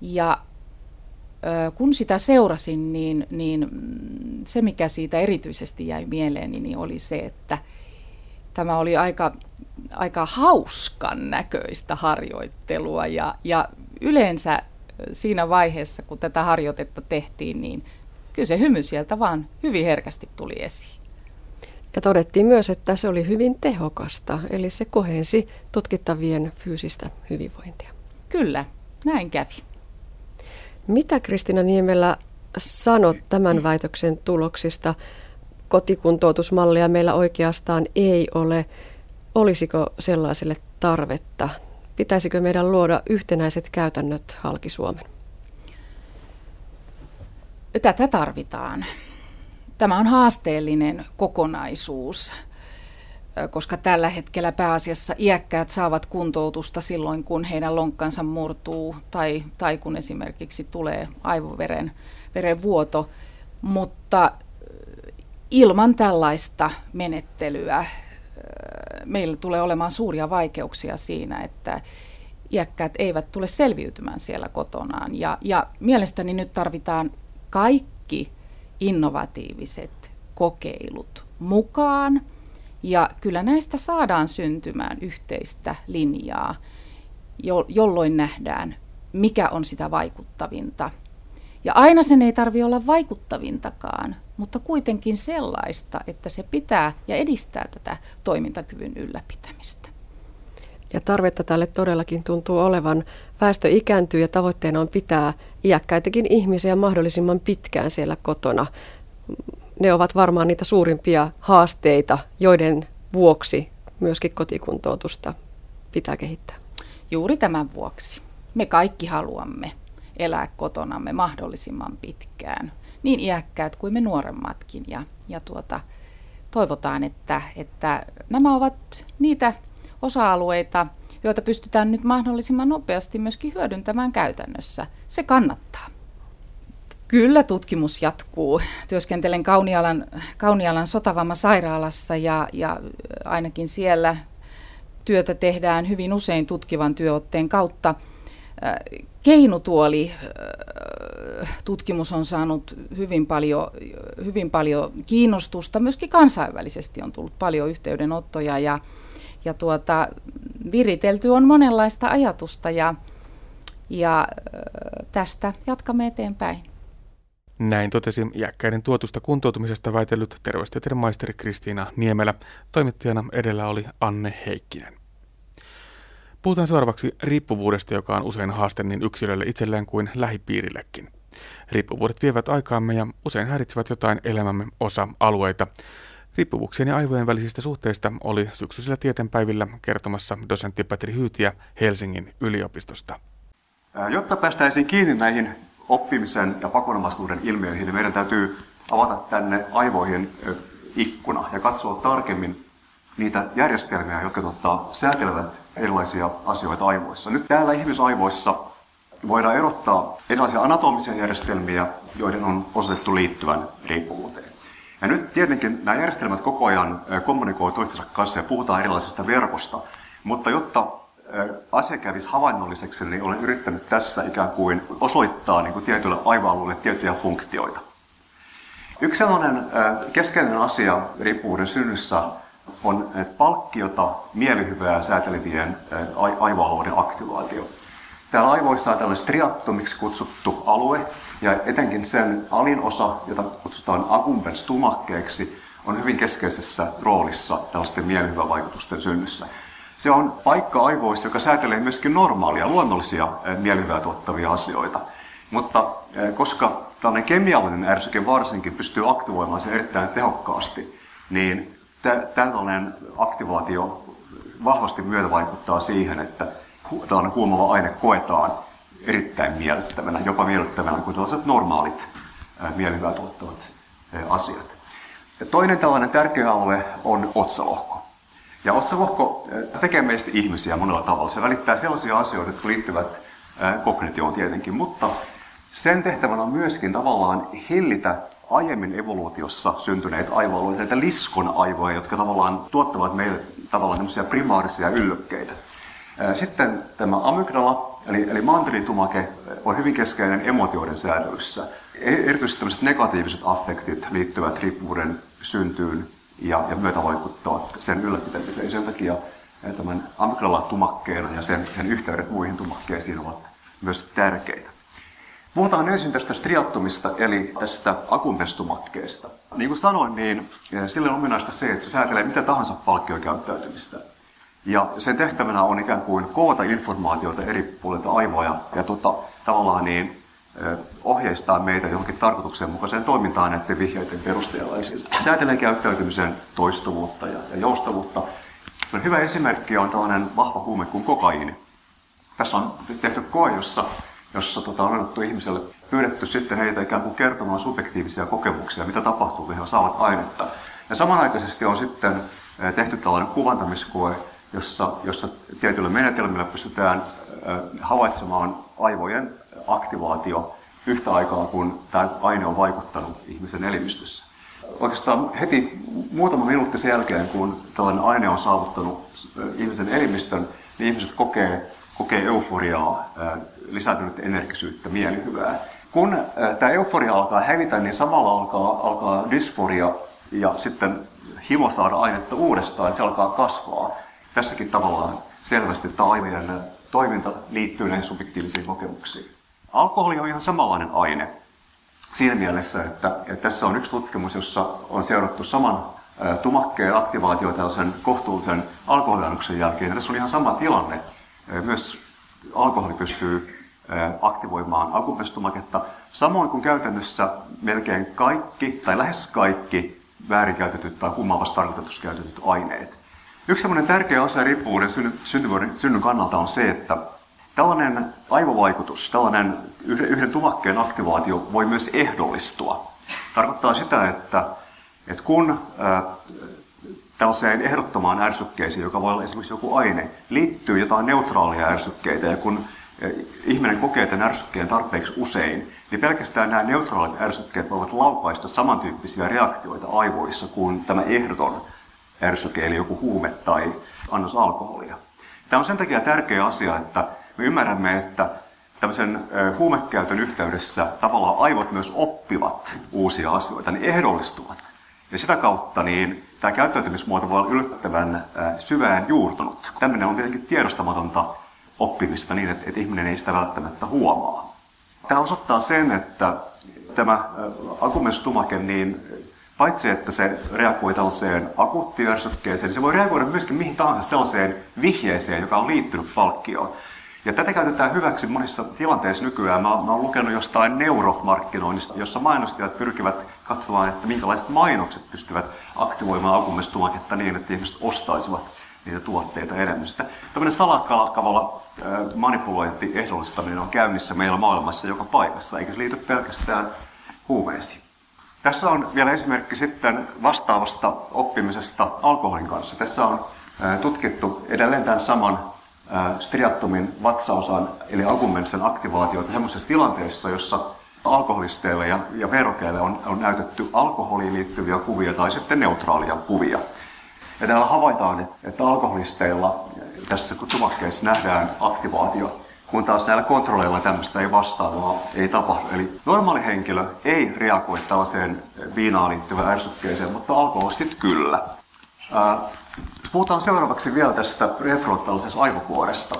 Ja kun sitä seurasin, niin, niin se mikä siitä erityisesti jäi mieleen, niin oli se, että tämä oli aika, aika hauskan näköistä harjoittelua ja, ja yleensä siinä vaiheessa, kun tätä harjoitetta tehtiin, niin kyllä se hymy sieltä vaan hyvin herkästi tuli esiin. Ja todettiin myös, että se oli hyvin tehokasta, eli se kohensi tutkittavien fyysistä hyvinvointia. Kyllä, näin kävi. Mitä Kristina Niemelä sanot tämän väitöksen tuloksista? Kotikuntoutusmallia meillä oikeastaan ei ole. Olisiko sellaiselle tarvetta? Pitäisikö meidän luoda yhtenäiset käytännöt halki Suomen? Tätä tarvitaan. Tämä on haasteellinen kokonaisuus, koska tällä hetkellä pääasiassa iäkkäät saavat kuntoutusta silloin, kun heidän lonkkansa murtuu tai, tai kun esimerkiksi tulee aivoveren verenvuoto. Mutta ilman tällaista menettelyä meillä tulee olemaan suuria vaikeuksia siinä, että iäkkäät eivät tule selviytymään siellä kotonaan. Ja, ja mielestäni nyt tarvitaan kaikki innovatiiviset kokeilut mukaan. Ja kyllä näistä saadaan syntymään yhteistä linjaa, jolloin nähdään, mikä on sitä vaikuttavinta. Ja aina sen ei tarvitse olla vaikuttavintakaan, mutta kuitenkin sellaista, että se pitää ja edistää tätä toimintakyvyn ylläpitämistä. Ja tarvetta tälle todellakin tuntuu olevan. Väestö ikääntyy ja tavoitteena on pitää iäkkäitäkin ihmisiä mahdollisimman pitkään siellä kotona. Ne ovat varmaan niitä suurimpia haasteita, joiden vuoksi myöskin kotikuntoutusta pitää kehittää. Juuri tämän vuoksi. Me kaikki haluamme elää kotonamme mahdollisimman pitkään, niin iäkkäät kuin me nuoremmatkin. Ja, ja tuota, toivotaan, että, että nämä ovat niitä osa-alueita, joita pystytään nyt mahdollisimman nopeasti myöskin hyödyntämään käytännössä. Se kannattaa. Kyllä tutkimus jatkuu. Työskentelen Kaunialan, Kaunialan sotavammasairaalassa ja, ja ainakin siellä työtä tehdään hyvin usein tutkivan työotteen kautta. Keinutuoli tutkimus on saanut hyvin paljon, hyvin paljon kiinnostusta. Myöskin kansainvälisesti on tullut paljon yhteydenottoja ja, ja tuota, viritelty on monenlaista ajatusta ja, ja tästä jatkamme eteenpäin. Näin totesi iäkkäiden tuotusta kuntoutumisesta väitellyt terveystieteiden maisteri Kristiina Niemelä. Toimittajana edellä oli Anne Heikkinen. Puhutaan seuraavaksi riippuvuudesta, joka on usein haaste niin yksilölle itselleen kuin lähipiirillekin. Riippuvuudet vievät aikaamme ja usein häiritsevät jotain elämämme osa-alueita. Riippuvuuksien ja aivojen välisistä suhteista oli syksyisellä tieteenpäivillä kertomassa dosentti Petri Hyytiä Helsingin yliopistosta. Jotta päästäisiin kiinni näihin oppimisen ja pakonomaisuuden ilmiöihin, niin meidän täytyy avata tänne aivoihin ikkuna ja katsoa tarkemmin niitä järjestelmiä, jotka tota, säätelevät erilaisia asioita aivoissa. Nyt täällä ihmisaivoissa voidaan erottaa erilaisia anatomisia järjestelmiä, joiden on osoitettu liittyvän riippuvuuteen. Ja nyt tietenkin nämä järjestelmät koko ajan kommunikoivat toistensa kanssa ja puhutaan erilaisesta verkosta, mutta jotta asia kävisi havainnolliseksi, niin olen yrittänyt tässä ikään kuin osoittaa niin kuin tietyille aivoalueille tiettyjä funktioita. Yksi sellainen keskeinen asia riippuvuuden synnyssä on palkkiota mielihyvää säätelevien aivoalueiden aktivaatio. Täällä aivoissa on tällainen striattomiksi kutsuttu alue, ja etenkin sen alin osa, jota kutsutaan accumbens tumakkeeksi, on hyvin keskeisessä roolissa tällaisten mielihyvävaikutusten synnyssä. Se on paikka aivoissa, joka säätelee myöskin normaalia, luonnollisia mielihyvää tuottavia asioita. Mutta koska tällainen kemiallinen ärsyke varsinkin pystyy aktivoimaan sen erittäin tehokkaasti, niin tällainen aktivaatio vahvasti myötä vaikuttaa siihen, että tällainen huumava aine koetaan erittäin miellyttävänä, jopa miellyttävänä kuin tällaiset normaalit mielihyvää tuottavat asiat. Ja toinen tällainen tärkeä alue on otsalohko. Ja otsalohko tekee meistä ihmisiä monella tavalla. Se välittää sellaisia asioita, jotka liittyvät kognitioon tietenkin, mutta sen tehtävänä on myöskin tavallaan hillitä aiemmin evoluutiossa syntyneitä aivoalueita, näitä liskon aivoja, jotka tavallaan tuottavat meille tavallaan primaarisia yllykkeitä. Sitten tämä amygdala, eli, eli mantelitumake, on hyvin keskeinen emotioiden säätelyssä. E, erityisesti tämmöiset negatiiviset affektit liittyvät riippuvuuden syntyyn ja, ja myötävaikuttavat sen ylläpitämiseen. Sen takia tämän amygdala-tumakkeen ja sen, sen yhteydet muihin tumakkeisiin ovat myös tärkeitä. Puhutaan ensin tästä striattomista, eli tästä akumpestumakkeesta. Niin kuin sanoin, niin sille on ominaista se, että se säätelee mitä tahansa palkkiokäyttäytymistä. Ja sen tehtävänä on ikään kuin koota informaatiota eri puolilta aivoja ja tota, tavallaan niin, ohjeistaa meitä johonkin tarkoituksenmukaiseen toimintaan näiden vihjeiden perusteella. Eli siis säätelee käyttäytymisen toistuvuutta ja, ja joustavuutta. Hyvä esimerkki on tällainen vahva huume kuin kokaiini. Tässä on tehty koe, jossa jossa tota, on annettu ihmiselle, pyydetty sitten heitä ikään kuin kertomaan subjektiivisia kokemuksia, mitä tapahtuu, kun he saavat ainetta. Ja samanaikaisesti on sitten tehty tällainen kuvantamiskoe, jossa, jossa tietyillä menetelmillä pystytään havaitsemaan aivojen aktivaatio yhtä aikaa, kun tämä aine on vaikuttanut ihmisen elimistössä. Oikeastaan heti muutama minuutti sen jälkeen, kun tällainen aine on saavuttanut ihmisen elimistön, niin ihmiset kokee, kokee euforiaa, lisääntynyt energisyyttä, mielihyvää. Kun tämä euforia alkaa hävitä, niin samalla alkaa, alkaa dysforia ja sitten himo saada ainetta uudestaan, se alkaa kasvaa. Tässäkin tavallaan selvästi tämä aivojen toiminta liittyy näihin subjektiivisiin kokemuksiin. Alkoholi on ihan samanlainen aine siinä mielessä, että, että tässä on yksi tutkimus, jossa on seurattu saman tumakkeen aktivaatio tällaisen kohtuullisen alkoholiannoksen jälkeen. Ja tässä on ihan sama tilanne. Myös alkoholi pystyy aktivoimaan akupestumaketta, samoin kuin käytännössä melkein kaikki tai lähes kaikki väärinkäytetyt tai kummavassa tarkoitetussa käytetyt aineet. Yksi tärkeä asia riippuvuuden syntyvyyden synnyn kannalta on se, että tällainen aivovaikutus, tällainen yhden, tumakkeen aktivaatio voi myös ehdollistua. Tarkoittaa sitä, että, että kun tällaiseen ehdottomaan ärsykkeeseen, joka voi olla esimerkiksi joku aine, liittyy jotain neutraalia ärsykkeitä, ja kun ihminen kokee tämän ärsykkeen tarpeeksi usein, niin pelkästään nämä neutraalit ärsykkeet voivat laukaista samantyyppisiä reaktioita aivoissa kuin tämä ehdoton ärsyke, eli joku huume tai annos alkoholia. Tämä on sen takia tärkeä asia, että me ymmärrämme, että tämmöisen huumekäytön yhteydessä tavallaan aivot myös oppivat uusia asioita, ne ehdollistuvat. Ja sitä kautta niin tämä käyttäytymismuoto voi olla yllättävän syvään juurtunut. Tämmöinen on tietenkin tiedostamatonta oppimista niin, että, että ihminen ei sitä välttämättä huomaa. Tämä osoittaa sen, että tämä akumensstumake, niin paitsi että se reagoi tällaiseen akuuttiärsykkeeseen, niin se voi reagoida myöskin mihin tahansa sellaiseen vihjeeseen, joka on liittynyt palkkioon. Ja tätä käytetään hyväksi monissa tilanteissa nykyään. Mä, mä olen lukenut jostain neuromarkkinoinnista, jossa mainostajat pyrkivät katsomaan, että minkälaiset mainokset pystyvät aktivoimaan akumenstumaketta niin, että ihmiset ostaisivat niitä tuotteita enemmän. Sitä tämmöinen salakavalla manipulointi, ehdollistaminen on käynnissä meillä maailmassa joka paikassa, eikä se liity pelkästään huumeisiin. Tässä on vielä esimerkki sitten vastaavasta oppimisesta alkoholin kanssa. Tässä on tutkittu edelleen tämän saman striattomin vatsaosan, eli alkumensen aktivaatioita sellaisessa tilanteessa, jossa alkoholisteille ja, ja verokeille on, on näytetty alkoholiin liittyviä kuvia tai sitten neutraalia kuvia. Ja täällä havaitaan, että alkoholisteilla tässä tumakkeessa nähdään aktivaatio, kun taas näillä kontrolleilla tämmöistä ei vastaavaa ei tapahdu. Eli normaali henkilö ei reagoi tällaiseen viinaan liittyvään ärsykkeeseen, mutta alkoholistit kyllä. Puhutaan seuraavaksi vielä tästä prefrontaalisesta aivokuoresta.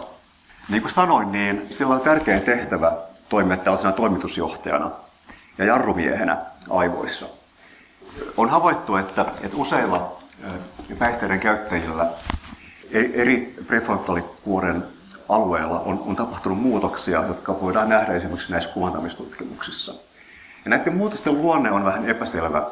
Niin kuin sanoin, niin sillä on tärkeä tehtävä toimia tällaisena toimitusjohtajana ja jarrumiehenä aivoissa. On havaittu, että, että useilla päihteiden käyttäjillä eri prefrontaalikuoren alueella on, on tapahtunut muutoksia, jotka voidaan nähdä esimerkiksi näissä kuvantamistutkimuksissa. Ja näiden muutosten luonne on vähän epäselvä.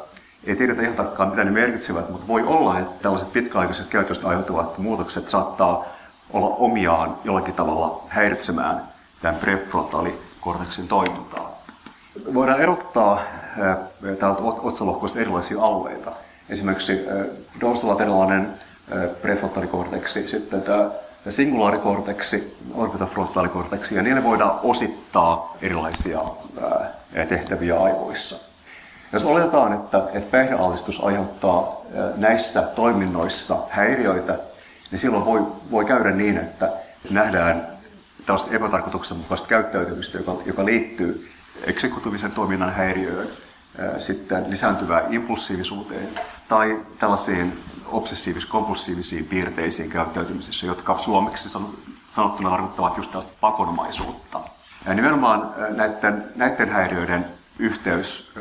Ei tiedetä ihan tarkkaan, mitä ne merkitsevät, mutta voi olla, että tällaiset pitkäaikaiset käytöstä aiheutuvat muutokset saattaa olla omiaan jollakin tavalla häiritsemään tämän prefrontaalikorteksin toimintaa. Voidaan erottaa täältä otsalohkoista erilaisia alueita. Esimerkiksi dorsolateraalinen prefrontaalikorteksi, sitten tämä singulaarikorteksi, orbitofrontaalikorteksi, ja niille voidaan osittaa erilaisia tehtäviä aivoissa. Jos oletetaan, että, että päihdealtistus aiheuttaa näissä toiminnoissa häiriöitä, niin silloin voi, voi käydä niin, että nähdään tällaista epätarkoituksenmukaista käyttäytymistä, joka, joka liittyy eksekutiivisen toiminnan häiriöön, sitten lisääntyvään impulsiivisuuteen tai tällaisiin obsessiivis-kompulsiivisiin piirteisiin käyttäytymisessä, jotka suomeksi sanottuna tarkoittavat just tällaista pakonomaisuutta. Ja nimenomaan näiden, näiden häiriöiden yhteys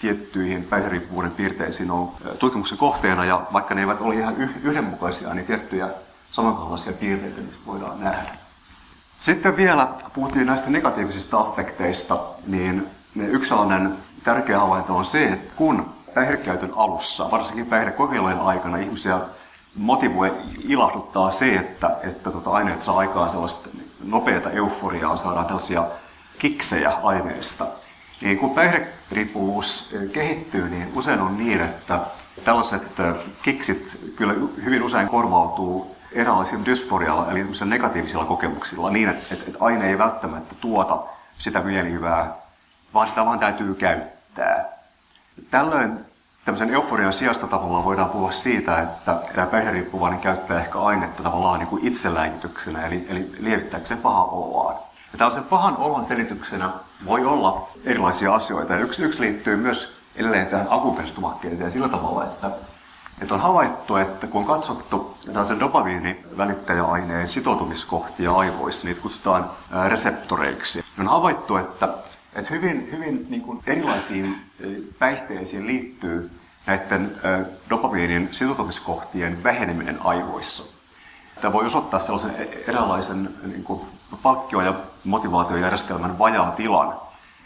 tiettyihin päihderiippuvuuden piirteisiin on tutkimuksen kohteena, ja vaikka ne eivät ole ihan yhdenmukaisia, niin tiettyjä samankaltaisia piirteitä niistä voidaan nähdä. Sitten vielä, kun puhuttiin näistä negatiivisista affekteista, niin yksi sellainen tärkeä havainto on se, että kun päihdekäytön alussa, varsinkin päihdekokeilujen aikana, ihmisiä motivoi, ilahduttaa se, että, että tota aineet saa aikaan sellaista nopeata euforiaa, saadaan tällaisia kiksejä aineista. Niin kun päihderiippuvuus kehittyy, niin usein on niin, että tällaiset kiksit kyllä hyvin usein korvautuu eräänlaisilla dysforialla, eli negatiivisilla kokemuksilla, niin että, että aine ei välttämättä tuota sitä mielihyvää, vaan sitä vaan täytyy käyttää. Tällöin tämmöisen euforian sijasta tavallaan voidaan puhua siitä, että tämä päihderiippuvainen käyttää ehkä ainetta tavallaan niin kuin itseläikytyksenä, eli, eli lievittääkseen pahan oloaan. Ja tällaisen pahan olon selityksenä voi olla erilaisia asioita. Ja yksi, yksi liittyy myös edelleen tähän akupenstumakkeeseen sillä tavalla, että, että on havaittu, että kun on katsottu tällaisen dopamiinivälittäjäaineen sitoutumiskohtia aivoissa, niitä kutsutaan reseptoreiksi, niin on havaittu, että että hyvin, hyvin niin kuin erilaisiin päihteisiin liittyy näiden dopamiinin sitoutumiskohtien väheneminen aivoissa. Tämä voi osoittaa sellaisen e-, eräänlaisen niin kuin palkkio- ja motivaatiojärjestelmän vajaa tilan,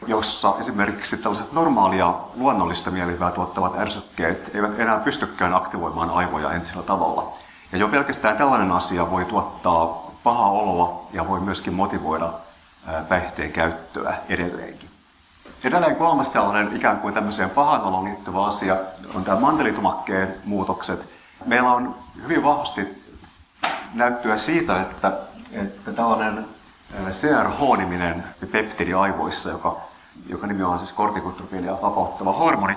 jossa esimerkiksi tällaiset normaalia luonnollista mielivää tuottavat ärsykkeet eivät enää pystykään aktivoimaan aivoja entisellä tavalla. Ja jo pelkästään tällainen asia voi tuottaa pahaa oloa ja voi myöskin motivoida päihteen käyttöä edelleenkin. Edelleen kolmas tällainen ikään kuin tämmöiseen pahan oloon liittyvä asia on tämä mantelitumakkeen muutokset. Meillä on hyvin vahvasti näyttöä siitä, että, että tällainen CRH-niminen peptidi aivoissa, joka, joka nimi on siis kortikotropiinia vapauttava hormoni,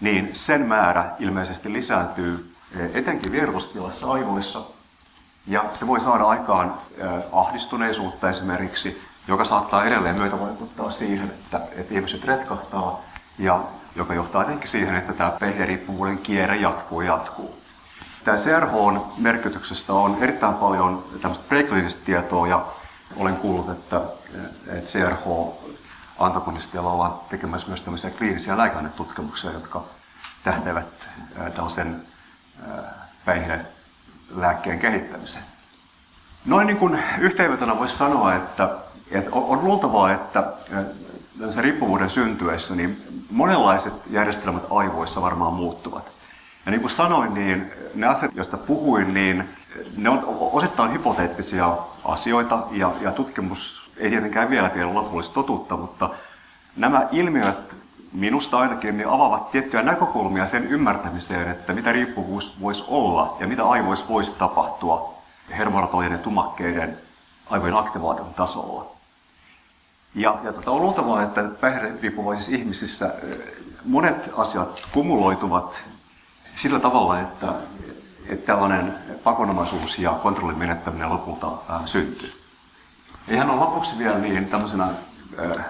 niin sen määrä ilmeisesti lisääntyy etenkin vierotustilassa aivoissa. Ja se voi saada aikaan ahdistuneisuutta esimerkiksi, joka saattaa edelleen myötä vaikuttaa siihen, että, että ihmiset retkahtaa ja joka johtaa etenkin siihen, että tämä päihderiippuvuuden kierre jatkuu ja jatkuu. Tämä CRH-merkityksestä on erittäin paljon tämmöistä prekliinistä tietoa ja olen kuullut, että, että CRH-antagonistilla ollaan tekemässä myös tämmöisiä kliinisiä lääkeainetutkimuksia, jotka tähtävät tällaisen päihdelääkkeen kehittämiseen. Noin niin kuin yhteenvetona voisi sanoa, että, että on luultavaa, että se riippuvuuden syntyessä niin monenlaiset järjestelmät aivoissa varmaan muuttuvat. Ja niin kuin sanoin, niin ne asiat, joista puhuin, niin ne on osittain hypoteettisia asioita ja, ja tutkimus ei tietenkään vielä tiedä lopullista totuutta, mutta nämä ilmiöt minusta ainakin niin avaavat tiettyjä näkökulmia sen ymmärtämiseen, että mitä riippuvuus voisi olla ja mitä aivoissa voisi tapahtua hermoratojen ja tumakkeiden aivojen aktivaation tasolla. Ja, ja tota, on luultavaa, että päihderiippuvaisissa ihmisissä monet asiat kumuloituvat sillä tavalla, että tällainen pakonomaisuus ja kontrollin menettäminen lopulta äh, syntyy. Ja ihan on lopuksi vielä niin tämmöisenä äh,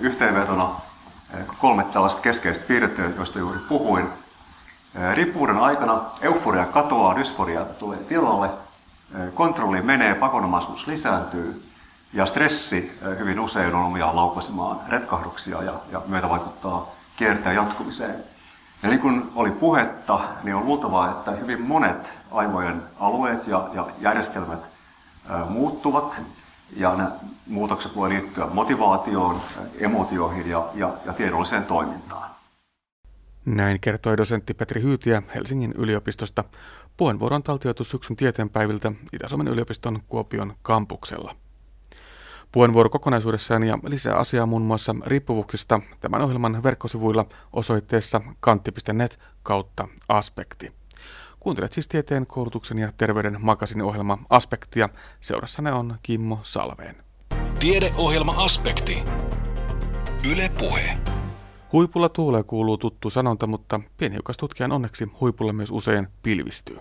yhteenvetona äh, kolme tällaista keskeistä piirrettä, joista juuri puhuin. Riippuvuuden aikana euforia katoaa, dysforia tulee tilalle, kontrolli menee, pakonomaisuus lisääntyy ja stressi hyvin usein on omiaan laukaisemaan retkahduksia ja, ja myötä vaikuttaa kierteen jatkumiseen. Ja niin kuin oli puhetta, niin on luultavaa, että hyvin monet aivojen alueet ja, ja järjestelmät ä, muuttuvat. Ja nämä muutokset voi liittyä motivaatioon, emotioihin ja, ja, ja tiedolliseen toimintaan. Näin kertoi dosentti Petri Hyytiä Helsingin yliopistosta. Puheenvuoron taltioitu syksyn tieteenpäiviltä Itä-Suomen yliopiston Kuopion kampuksella. Puheenvuoro kokonaisuudessaan ja lisää asiaa muun muassa riippuvuuksista tämän ohjelman verkkosivuilla osoitteessa kantti.net kautta aspekti. Kuuntelet siis tieteen, koulutuksen ja terveyden ohjelma Aspektia. Seurassanne on Kimmo Salveen. Tiedeohjelma Aspekti. Yle Puhe. Huipulla tuulee kuuluu tuttu sanonta, mutta pienhiukkastutkijan onneksi huipulla myös usein pilvistyy.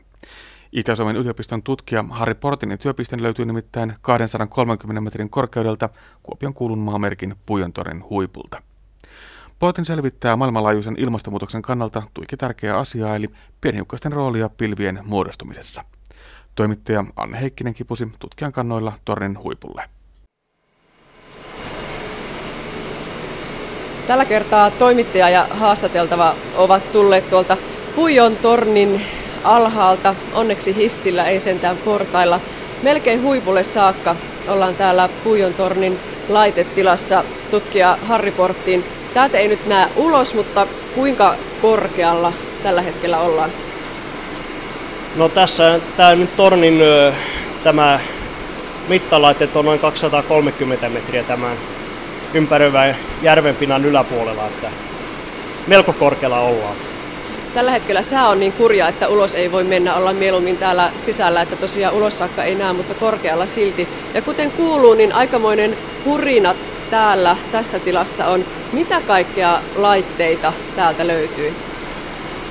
Itä-Suomen yliopiston tutkija Harri Portinin työpiste löytyy nimittäin 230 metrin korkeudelta Kuopion kuulun maamerkin Pujontoren huipulta. Portin selvittää maailmanlaajuisen ilmastonmuutoksen kannalta tuiki tärkeää asiaa, eli pienhiukkasten roolia pilvien muodostumisessa. Toimittaja Anne Heikkinen kipusi tutkijan kannoilla tornin huipulle. Tällä kertaa toimittaja ja haastateltava ovat tulleet tuolta Pujon tornin alhaalta, onneksi hissillä, ei sentään portailla. Melkein huipulle saakka ollaan täällä Puijon tornin laitetilassa tutkija Harri Porttiin. Täältä ei nyt näe ulos, mutta kuinka korkealla tällä hetkellä ollaan? No tässä tämä nyt tornin tämä mittalaite on noin 230 metriä tämän ympäröivän järvenpinnan yläpuolella, että melko korkealla ollaan. Tällä hetkellä sää on niin kurja, että ulos ei voi mennä, olla mieluummin täällä sisällä, että tosiaan ulos saakka ei näe, mutta korkealla silti. Ja kuten kuuluu, niin aikamoinen hurina täällä tässä tilassa on. Mitä kaikkea laitteita täältä löytyy?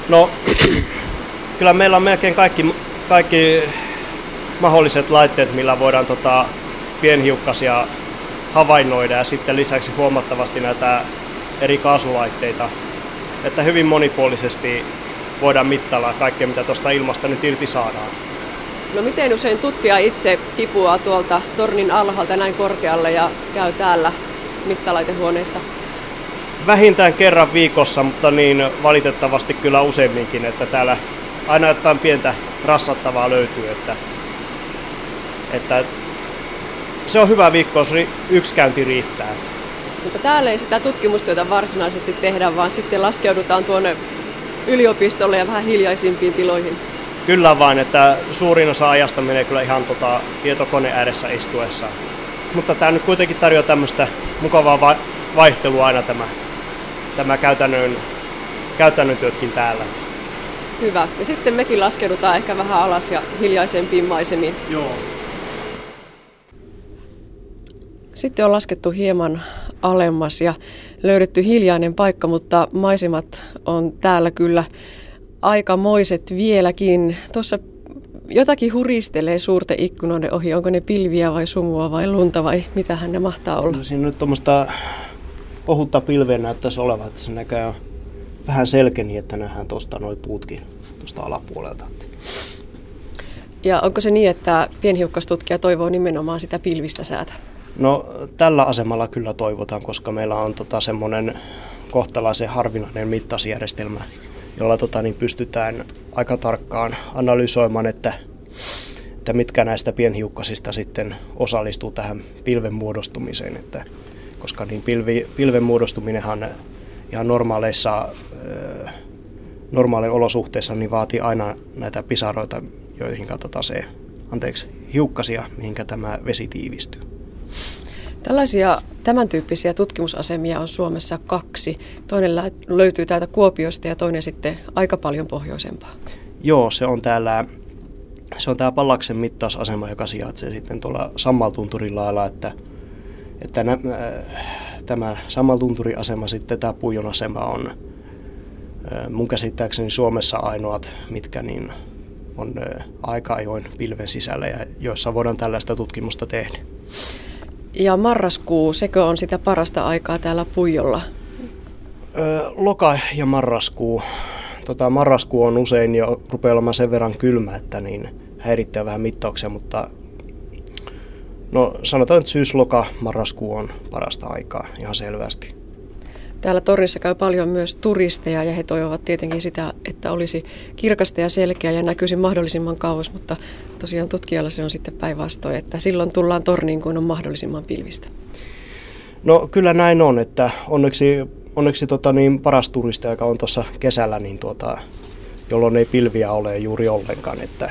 No, kyllä meillä on melkein kaikki, kaikki mahdolliset laitteet, millä voidaan tota, pienhiukkasia havainnoida ja sitten lisäksi huomattavasti näitä eri kaasulaitteita että hyvin monipuolisesti voidaan mittailla kaikkea, mitä tuosta ilmasta nyt irti saadaan. No miten usein tutkija itse kipuaa tuolta tornin alhaalta näin korkealle ja käy täällä mittalaitehuoneessa? vähintään kerran viikossa, mutta niin valitettavasti kyllä useamminkin, että täällä aina jotain pientä rassattavaa löytyy, että, että se on hyvä viikko, jos yksi käynti riittää. Mutta täällä ei sitä tutkimustyötä varsinaisesti tehdä, vaan sitten laskeudutaan tuonne yliopistolle ja vähän hiljaisimpiin tiloihin. Kyllä vain, että suurin osa ajasta menee kyllä ihan tota, tietokone ääressä istuessa. Mutta tämä nyt kuitenkin tarjoaa tämmöistä mukavaa vaihtelua aina tämä, tämä käytännön, käytännön työtkin täällä. Hyvä. Ja sitten mekin laskeudutaan ehkä vähän alas ja hiljaisempiin maisemiin. Joo. Sitten on laskettu hieman alemmas ja löydetty hiljainen paikka, mutta maisemat on täällä kyllä aikamoiset vieläkin. Tuossa jotakin huristelee suurten ikkunoiden ohi. Onko ne pilviä vai sumua vai lunta vai mitähän ne mahtaa olla? No, siinä nyt tuommoista ohutta pilveä näyttäisi olevan, että se näkee vähän selkeni, että nähdään tuosta noin puutkin tuosta alapuolelta. Ja onko se niin, että pienhiukkastutkija toivoo nimenomaan sitä pilvistä säätä? No tällä asemalla kyllä toivotaan, koska meillä on tota, semmoinen kohtalaisen harvinainen mittausjärjestelmä, jolla tota, niin pystytään aika tarkkaan analysoimaan, että, että mitkä näistä pienhiukkasista sitten osallistuu tähän pilven muodostumiseen. Että, koska niin pilvi, pilven muodostuminenhan ihan normaaleissa, normaaleissa olosuhteissa niin vaatii aina näitä pisaroita, joihin tota se, anteeksi, hiukkasia, mihinkä tämä vesi tiivistyy. Tällaisia tämän tyyppisiä tutkimusasemia on Suomessa kaksi. Toinen löytyy täältä Kuopiosta ja toinen sitten aika paljon pohjoisempaa. Joo, se on täällä se on tämä Pallaksen mittausasema, joka sijaitsee sitten tuolla Sammaltunturin lailla, että, että nä, äh, tämä Sammaltunturiasema sitten tämä Puijon asema on äh, mun käsittääkseni Suomessa ainoat, mitkä niin on äh, aika ajoin pilven sisällä ja joissa voidaan tällaista tutkimusta tehdä. Ja marraskuu, sekö on sitä parasta aikaa täällä Puijolla? Öö, loka ja marraskuu. Tota, marraskuu on usein jo rupeaa olemaan sen verran kylmä, että niin häirittää vähän mittauksia, mutta no sanotaan, että syys-loka, marraskuu on parasta aikaa ihan selvästi. Täällä torissa käy paljon myös turisteja ja he toivovat tietenkin sitä, että olisi kirkasta ja selkeä ja näkyisi mahdollisimman kauas, mutta tosiaan tutkijalla se on sitten päinvastoin, että silloin tullaan torniin, kun on mahdollisimman pilvistä. No kyllä näin on, että onneksi, onneksi tota niin, paras turisti, joka on tuossa kesällä, niin tuota, jolloin ei pilviä ole juuri ollenkaan, että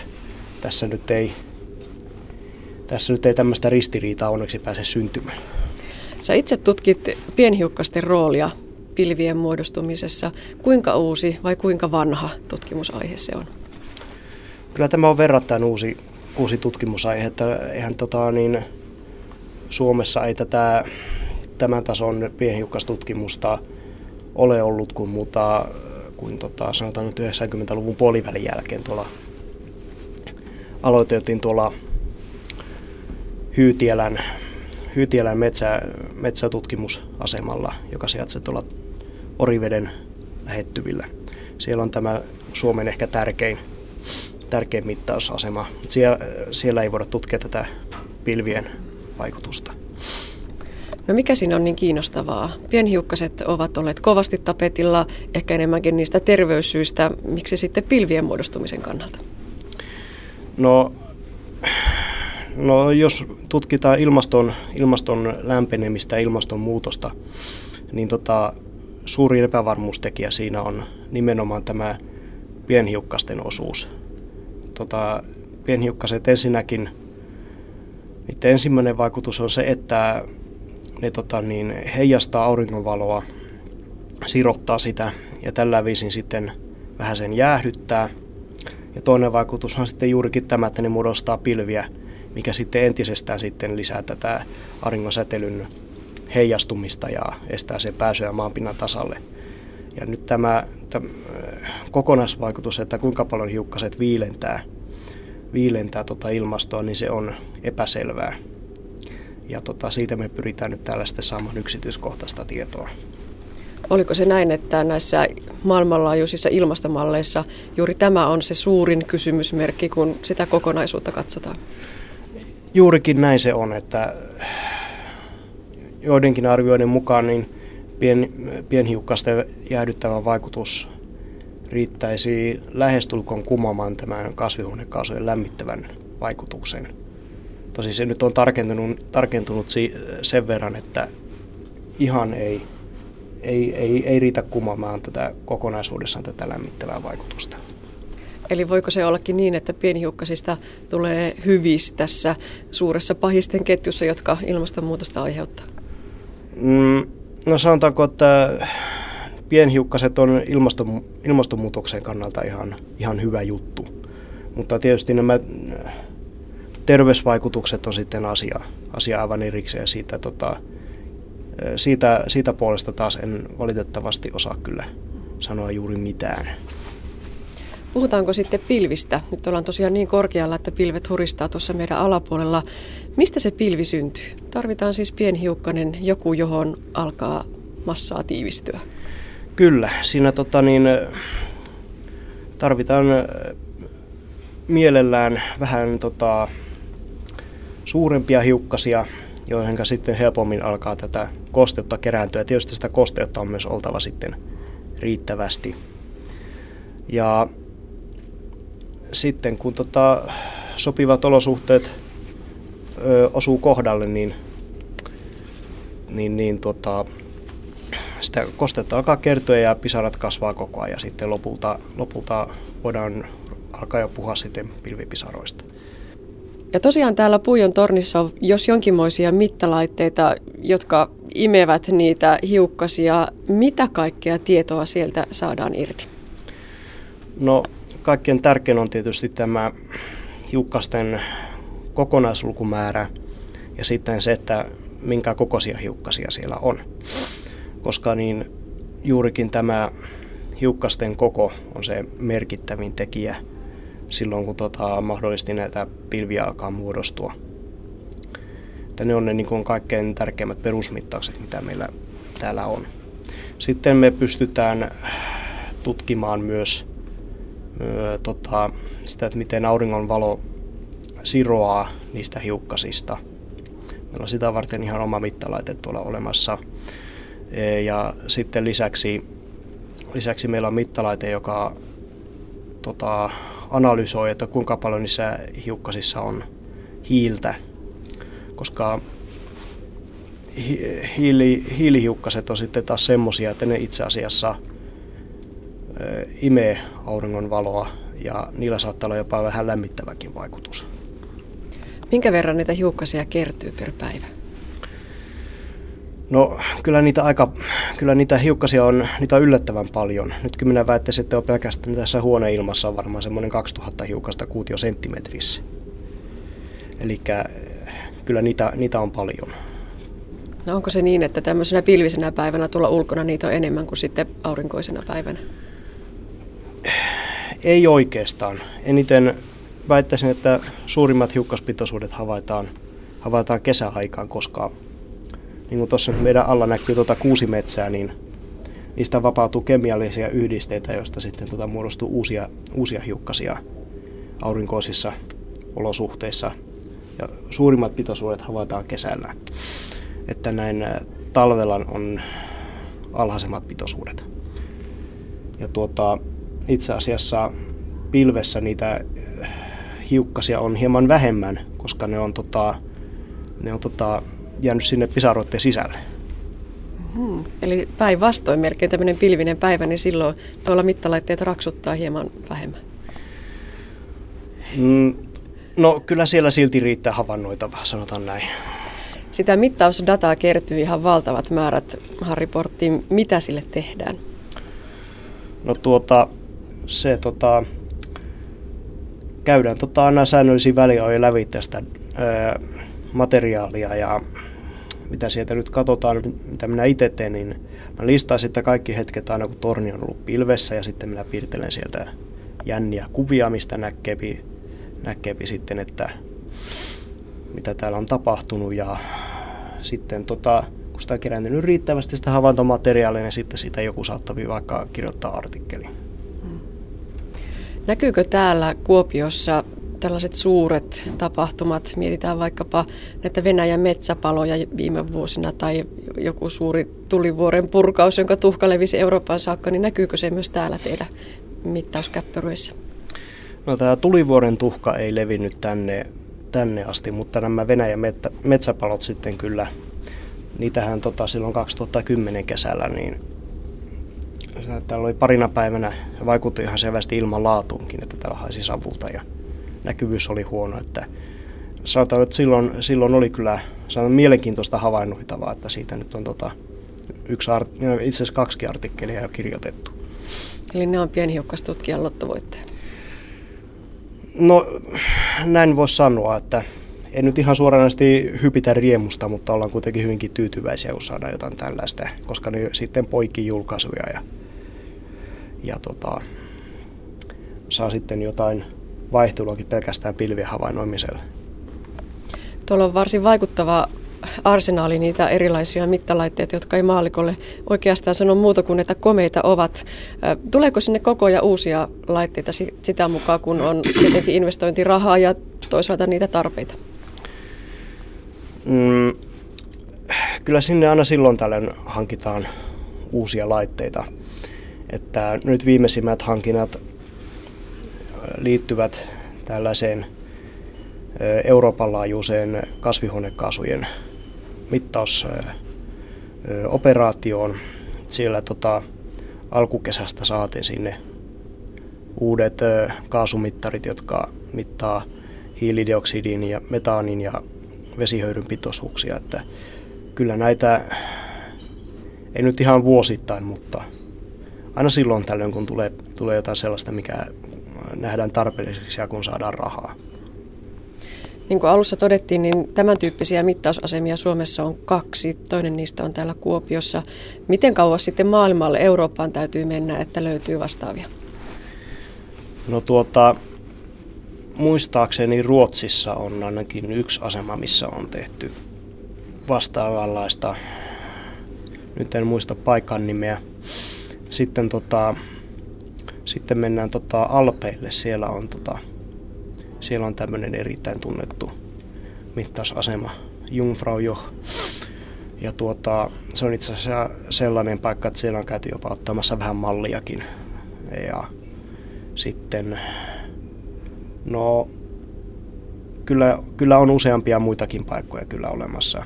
tässä nyt ei, tässä nyt ei tämmöistä ristiriitaa onneksi pääse syntymään. Sä itse tutkit pienhiukkasten roolia pilvien muodostumisessa. Kuinka uusi vai kuinka vanha tutkimusaihe se on? Kyllä tämä on verrattain uusi, uusi tutkimusaihe, että eihän tota, niin, Suomessa ei tätä tämän tason pienhiukkastutkimusta ole ollut kuin, muuta, kuin tota, sanotaan nyt 90-luvun puolivälin jälkeen tuolla aloiteltiin tuolla Hyytielän, Hyytielän metsä, metsätutkimusasemalla, joka sijaitsee tuolla Oriveden lähettyvillä. Siellä on tämä Suomen ehkä tärkein, tärkein mittausasema. Siellä, siellä ei voida tutkia tätä pilvien vaikutusta. No mikä siinä on niin kiinnostavaa? Pienhiukkaset ovat olleet kovasti tapetilla, ehkä enemmänkin niistä terveyssyistä. Miksi sitten pilvien muodostumisen kannalta? No, no jos tutkitaan ilmaston, ilmaston lämpenemistä ja ilmastonmuutosta, niin tota, suurin epävarmuustekijä siinä on nimenomaan tämä pienhiukkasten osuus. Tota, pienhiukkaset ensinnäkin, niiden ensimmäinen vaikutus on se, että ne tota, niin, heijastaa auringonvaloa, sirottaa sitä ja tällä viisin sitten vähän sen jäähdyttää. Ja toinen vaikutus on sitten juurikin tämä, että ne muodostaa pilviä, mikä sitten entisestään sitten lisää tätä auringonsäteilyn heijastumista ja estää sen pääsyä maanpinnan tasalle. Ja nyt tämä, tämä kokonaisvaikutus, että kuinka paljon hiukkaset viilentää, viilentää tota ilmastoa, niin se on epäselvää. Ja tota, siitä me pyritään nyt täällä sitten saamaan yksityiskohtaista tietoa. Oliko se näin, että näissä maailmanlaajuisissa ilmastomalleissa juuri tämä on se suurin kysymysmerkki, kun sitä kokonaisuutta katsotaan? Juurikin näin se on, että joidenkin arvioiden mukaan niin pien, pienhiukkasten jäädyttävä vaikutus riittäisi lähestulkoon kumoamaan tämän kasvihuonekaasujen lämmittävän vaikutuksen. Tosi se nyt on tarkentunut, tarkentunut sen verran, että ihan ei, ei, ei, ei riitä kumoamaan tätä kokonaisuudessaan tätä lämmittävää vaikutusta. Eli voiko se ollakin niin, että pienhiukkasista tulee hyvis tässä suuressa pahisten ketjussa, jotka ilmastonmuutosta aiheuttaa? Mm, no sanotaanko, että pienhiukkaset on ilmaston, ilmastonmuutoksen kannalta ihan, ihan hyvä juttu. Mutta tietysti nämä terveysvaikutukset on sitten asia, asia aivan erikseen. Siitä, tota, siitä, siitä puolesta taas en valitettavasti osaa kyllä sanoa juuri mitään. Puhutaanko sitten pilvistä? Nyt ollaan tosiaan niin korkealla, että pilvet huristaa tuossa meidän alapuolella. Mistä se pilvi syntyy? Tarvitaan siis pienhiukkanen, joku johon alkaa massaa tiivistyä. Kyllä, siinä tota, niin, tarvitaan mielellään vähän tota, suurempia hiukkasia, joihin sitten helpommin alkaa tätä kosteutta kerääntyä. Tietysti sitä kosteutta on myös oltava sitten riittävästi. Ja sitten kun tota, sopivat olosuhteet ö, osuu kohdalle, niin, niin, niin tota, sitä kostetta alkaa kertyä ja pisarat kasvaa koko ajan. Sitten lopulta, lopulta voidaan alkaa jo puhua sitten pilvipisaroista. Ja tosiaan täällä Puijon tornissa on jos jonkinmoisia mittalaitteita, jotka imevät niitä hiukkasia. Mitä kaikkea tietoa sieltä saadaan irti? No kaikkein tärkein on tietysti tämä hiukkasten kokonaislukumäärä ja sitten se, että minkä kokoisia hiukkasia siellä on. Koska niin juurikin tämä hiukkasten koko on se merkittävin tekijä silloin, kun tota, mahdollisesti näitä pilviä alkaa muodostua. Että ne on ne niin kuin kaikkein tärkeimmät perusmittaukset, mitä meillä täällä on. Sitten me pystytään tutkimaan myös ö, tota, sitä, että miten auringon valo siroaa niistä hiukkasista. Meillä on sitä varten ihan oma mittalaite tuolla olemassa. Ja sitten lisäksi, lisäksi meillä on mittalaite, joka tota, analysoi, että kuinka paljon niissä hiukkasissa on hiiltä, koska hiili, hiilihiukkaset on sitten taas semmoisia, että ne itse asiassa imee auringon valoa ja niillä saattaa olla jopa vähän lämmittäväkin vaikutus. Minkä verran niitä hiukkasia kertyy per päivä? No kyllä niitä, aika, kyllä niitä hiukkasia on, niitä on yllättävän paljon. Nyt kun minä väittäisin, että on pelkästään tässä huoneilmassa on varmaan semmoinen 2000 hiukkasta kuutiosenttimetrissä. Eli kyllä niitä, niitä on paljon. No onko se niin, että tämmöisenä pilvisenä päivänä tulla ulkona niitä on enemmän kuin sitten aurinkoisena päivänä? Ei oikeastaan. Eniten väittäisin, että suurimmat hiukkaspitoisuudet havaitaan, havaitaan kesäaikaan, koska niin kuin tuossa meidän alla näkyy tuota kuusimetsää, niin niistä vapautuu kemiallisia yhdisteitä, joista sitten tuota muodostuu uusia, uusia hiukkasia aurinkoisissa olosuhteissa. Ja suurimmat pitoisuudet havaitaan kesällä. Että näin talvella on alhaisemmat pitoisuudet. Ja tuota, itse asiassa pilvessä niitä hiukkasia on hieman vähemmän, koska ne on, tota, ne on tota, jäänyt sinne pisaroiden sisälle. Hmm. Eli päinvastoin melkein tämmöinen pilvinen päivä, niin silloin tuolla mittalaitteet raksuttaa hieman vähemmän. Mm, no kyllä siellä silti riittää havainnoitavaa, sanotaan näin. Sitä mittausdataa kertyy ihan valtavat määrät Harriporttiin. Mitä sille tehdään? No tuota, se tota, käydään tota, aina säännöllisiä väliajoja läpi tästä ää, materiaalia ja mitä sieltä nyt katsotaan, mitä minä itse teen, niin mä listaan sitten kaikki hetket aina kun torni on ollut pilvessä ja sitten minä piirtelen sieltä jänniä kuvia, mistä näkeepi, näkeepi sitten, että mitä täällä on tapahtunut ja sitten tota, kun sitä on kerääntynyt riittävästi sitä havaintomateriaalia, niin sitten sitä joku saattaa vaikka kirjoittaa artikkeli. Näkyykö täällä Kuopiossa tällaiset suuret tapahtumat, mietitään vaikkapa näitä Venäjän metsäpaloja viime vuosina tai joku suuri tulivuoren purkaus, jonka tuhka levisi Eurooppaan saakka, niin näkyykö se myös täällä teidän mittauskäppyröissä? No tämä tulivuoren tuhka ei levinnyt tänne, tänne asti, mutta nämä Venäjän metsäpalot sitten kyllä, niitähän tota, silloin 2010 kesällä, niin täällä oli parina päivänä, vaikutti ihan selvästi ilman laatuunkin, että täällä haisi savulta ja näkyvyys oli huono, että sanotaan, että silloin, silloin oli kyllä sanotaan, mielenkiintoista havainnoitavaa, että siitä nyt on tota, yksi art, itse asiassa kaksi artikkelia jo kirjoitettu. Eli ne on pienhiukkastutkijan lottovoitteja? No näin voisi sanoa, että en nyt ihan suoranaisesti hypitä riemusta, mutta ollaan kuitenkin hyvinkin tyytyväisiä, kun saadaan jotain tällaista, koska ne sitten poikki julkaisuja ja, ja tota, saa sitten jotain vaihteluakin pelkästään pilvien havainnoimisella. Tuolla on varsin vaikuttava arsenaali niitä erilaisia mittalaitteita, jotka ei maalikolle oikeastaan sano muuta kuin, että komeita ovat. Tuleeko sinne koko ajan uusia laitteita sitä mukaan, kun on tietenkin investointirahaa ja toisaalta niitä tarpeita? Mm, kyllä sinne aina silloin tällöin hankitaan uusia laitteita. Että nyt viimeisimmät hankinnat liittyvät tällaiseen Euroopan laajuiseen kasvihuonekaasujen mittausoperaatioon. Siellä tota, alkukesästä saatiin sinne uudet kaasumittarit, jotka mittaa hiilidioksidin ja metaanin ja vesihöyryn pitoisuuksia. Että kyllä näitä, ei nyt ihan vuosittain, mutta aina silloin tällöin, kun tulee, tulee jotain sellaista, mikä nähdään tarpeelliseksi ja kun saadaan rahaa. Niin kuin alussa todettiin, niin tämän tyyppisiä mittausasemia Suomessa on kaksi. Toinen niistä on täällä Kuopiossa. Miten kauas sitten maailmalle Eurooppaan täytyy mennä, että löytyy vastaavia? No tuota, muistaakseni Ruotsissa on ainakin yksi asema, missä on tehty vastaavanlaista. Nyt en muista paikan nimeä. Sitten, tota, sitten mennään tota Alpeille. Siellä on tota, siellä on tämmöinen erittäin tunnettu mittausasema, Jungfrau Joch. Ja tuota, se on itse asiassa sellainen paikka, että siellä on käyty jopa ottamassa vähän malliakin. Ja sitten, no kyllä, kyllä on useampia muitakin paikkoja kyllä olemassa.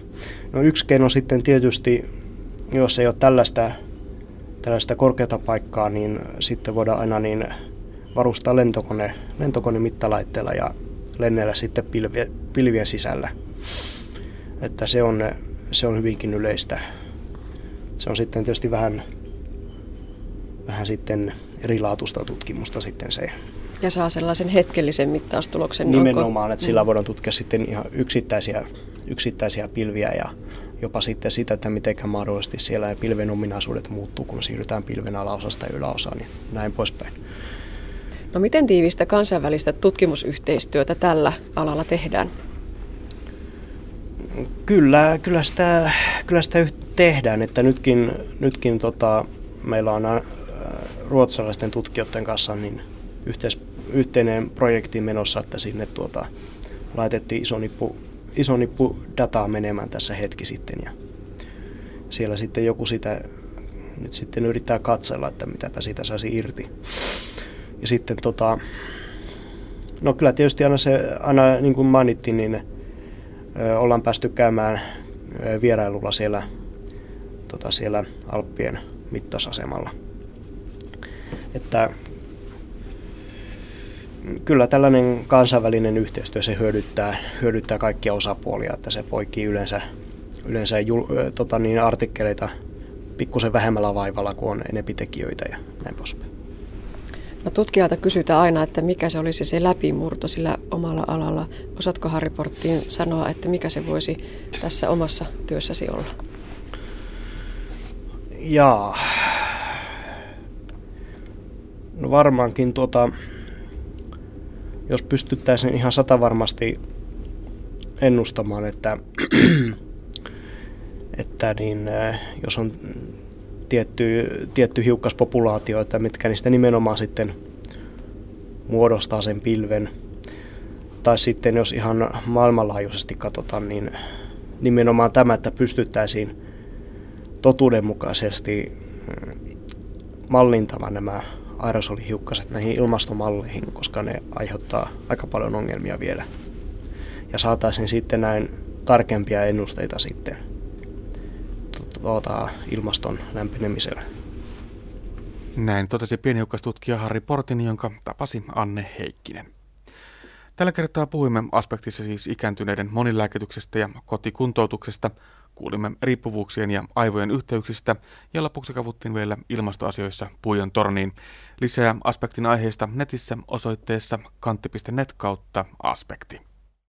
No yksi keino sitten tietysti, jos ei ole tällaista, tällaista korkeata paikkaa, niin sitten voidaan aina niin varustaa lentokone, lentokone mittalaitteella ja lennellä sitten pilvien, pilvien sisällä. Että se on, se on hyvinkin yleistä. Se on sitten tietysti vähän, vähän sitten erilaatuista tutkimusta sitten se. Ja saa sellaisen hetkellisen mittaustuloksen. Nimenomaan, onko... että sillä voidaan tutkia sitten ihan yksittäisiä, yksittäisiä pilviä ja jopa sitten sitä, että miten mahdollisesti siellä pilven ominaisuudet muuttuu, kun siirrytään pilven alaosasta ja yläosaan ja näin poispäin. No miten tiivistä kansainvälistä tutkimusyhteistyötä tällä alalla tehdään? Kyllä, kyllä sitä, kyllä sitä tehdään, että nytkin, nytkin tota, meillä on äh, ruotsalaisten tutkijoiden kanssa niin yhteis, yhteinen projekti menossa, että sinne tuota, laitettiin iso nippu, iso nippu dataa menemään tässä hetki sitten ja siellä sitten joku sitä nyt sitten yrittää katsella, että mitäpä siitä saisi irti. Ja sitten tota, no kyllä tietysti aina se, aina niin kuin mainittiin, niin ö, ollaan päästy käymään ö, vierailulla siellä, tota, siellä Alppien mittasasemalla. Että kyllä tällainen kansainvälinen yhteistyö se hyödyttää, hyödyttää kaikkia osapuolia, että se poikii yleensä, yleensä jul, tota niin, artikkeleita pikkusen vähemmällä vaivalla, kuin on enempi tekijöitä ja näin poispäin. No tutkijalta kysytään aina, että mikä se olisi se läpimurto sillä omalla alalla. Osaatko Harry Porttiin sanoa, että mikä se voisi tässä omassa työssäsi olla? Jaa. No varmaankin tuota, jos pystyttäisiin ihan satavarmasti ennustamaan, että, että niin, äh, jos on tietty, tietty hiukkaspopulaatio, että mitkä niistä nimenomaan sitten muodostaa sen pilven. Tai sitten jos ihan maailmanlaajuisesti katsotaan, niin nimenomaan tämä, että pystyttäisiin totuudenmukaisesti mm, mallintamaan nämä aerosolihiukkaset näihin ilmastomalleihin, koska ne aiheuttaa aika paljon ongelmia vielä. Ja saataisiin sitten näin tarkempia ennusteita sitten tuota, ilmaston lämpenemisellä. Näin totesi pienhiukkastutkija Harri Portin, jonka tapasi Anne Heikkinen. Tällä kertaa puhuimme aspektissa siis ikääntyneiden monilääkityksestä ja kotikuntoutuksesta, kuulimme riippuvuuksien ja aivojen yhteyksistä ja lopuksi kavuttiin vielä ilmastoasioissa Puijon torniin. Lisää aspektin aiheista netissä osoitteessa kantti.net kautta aspekti.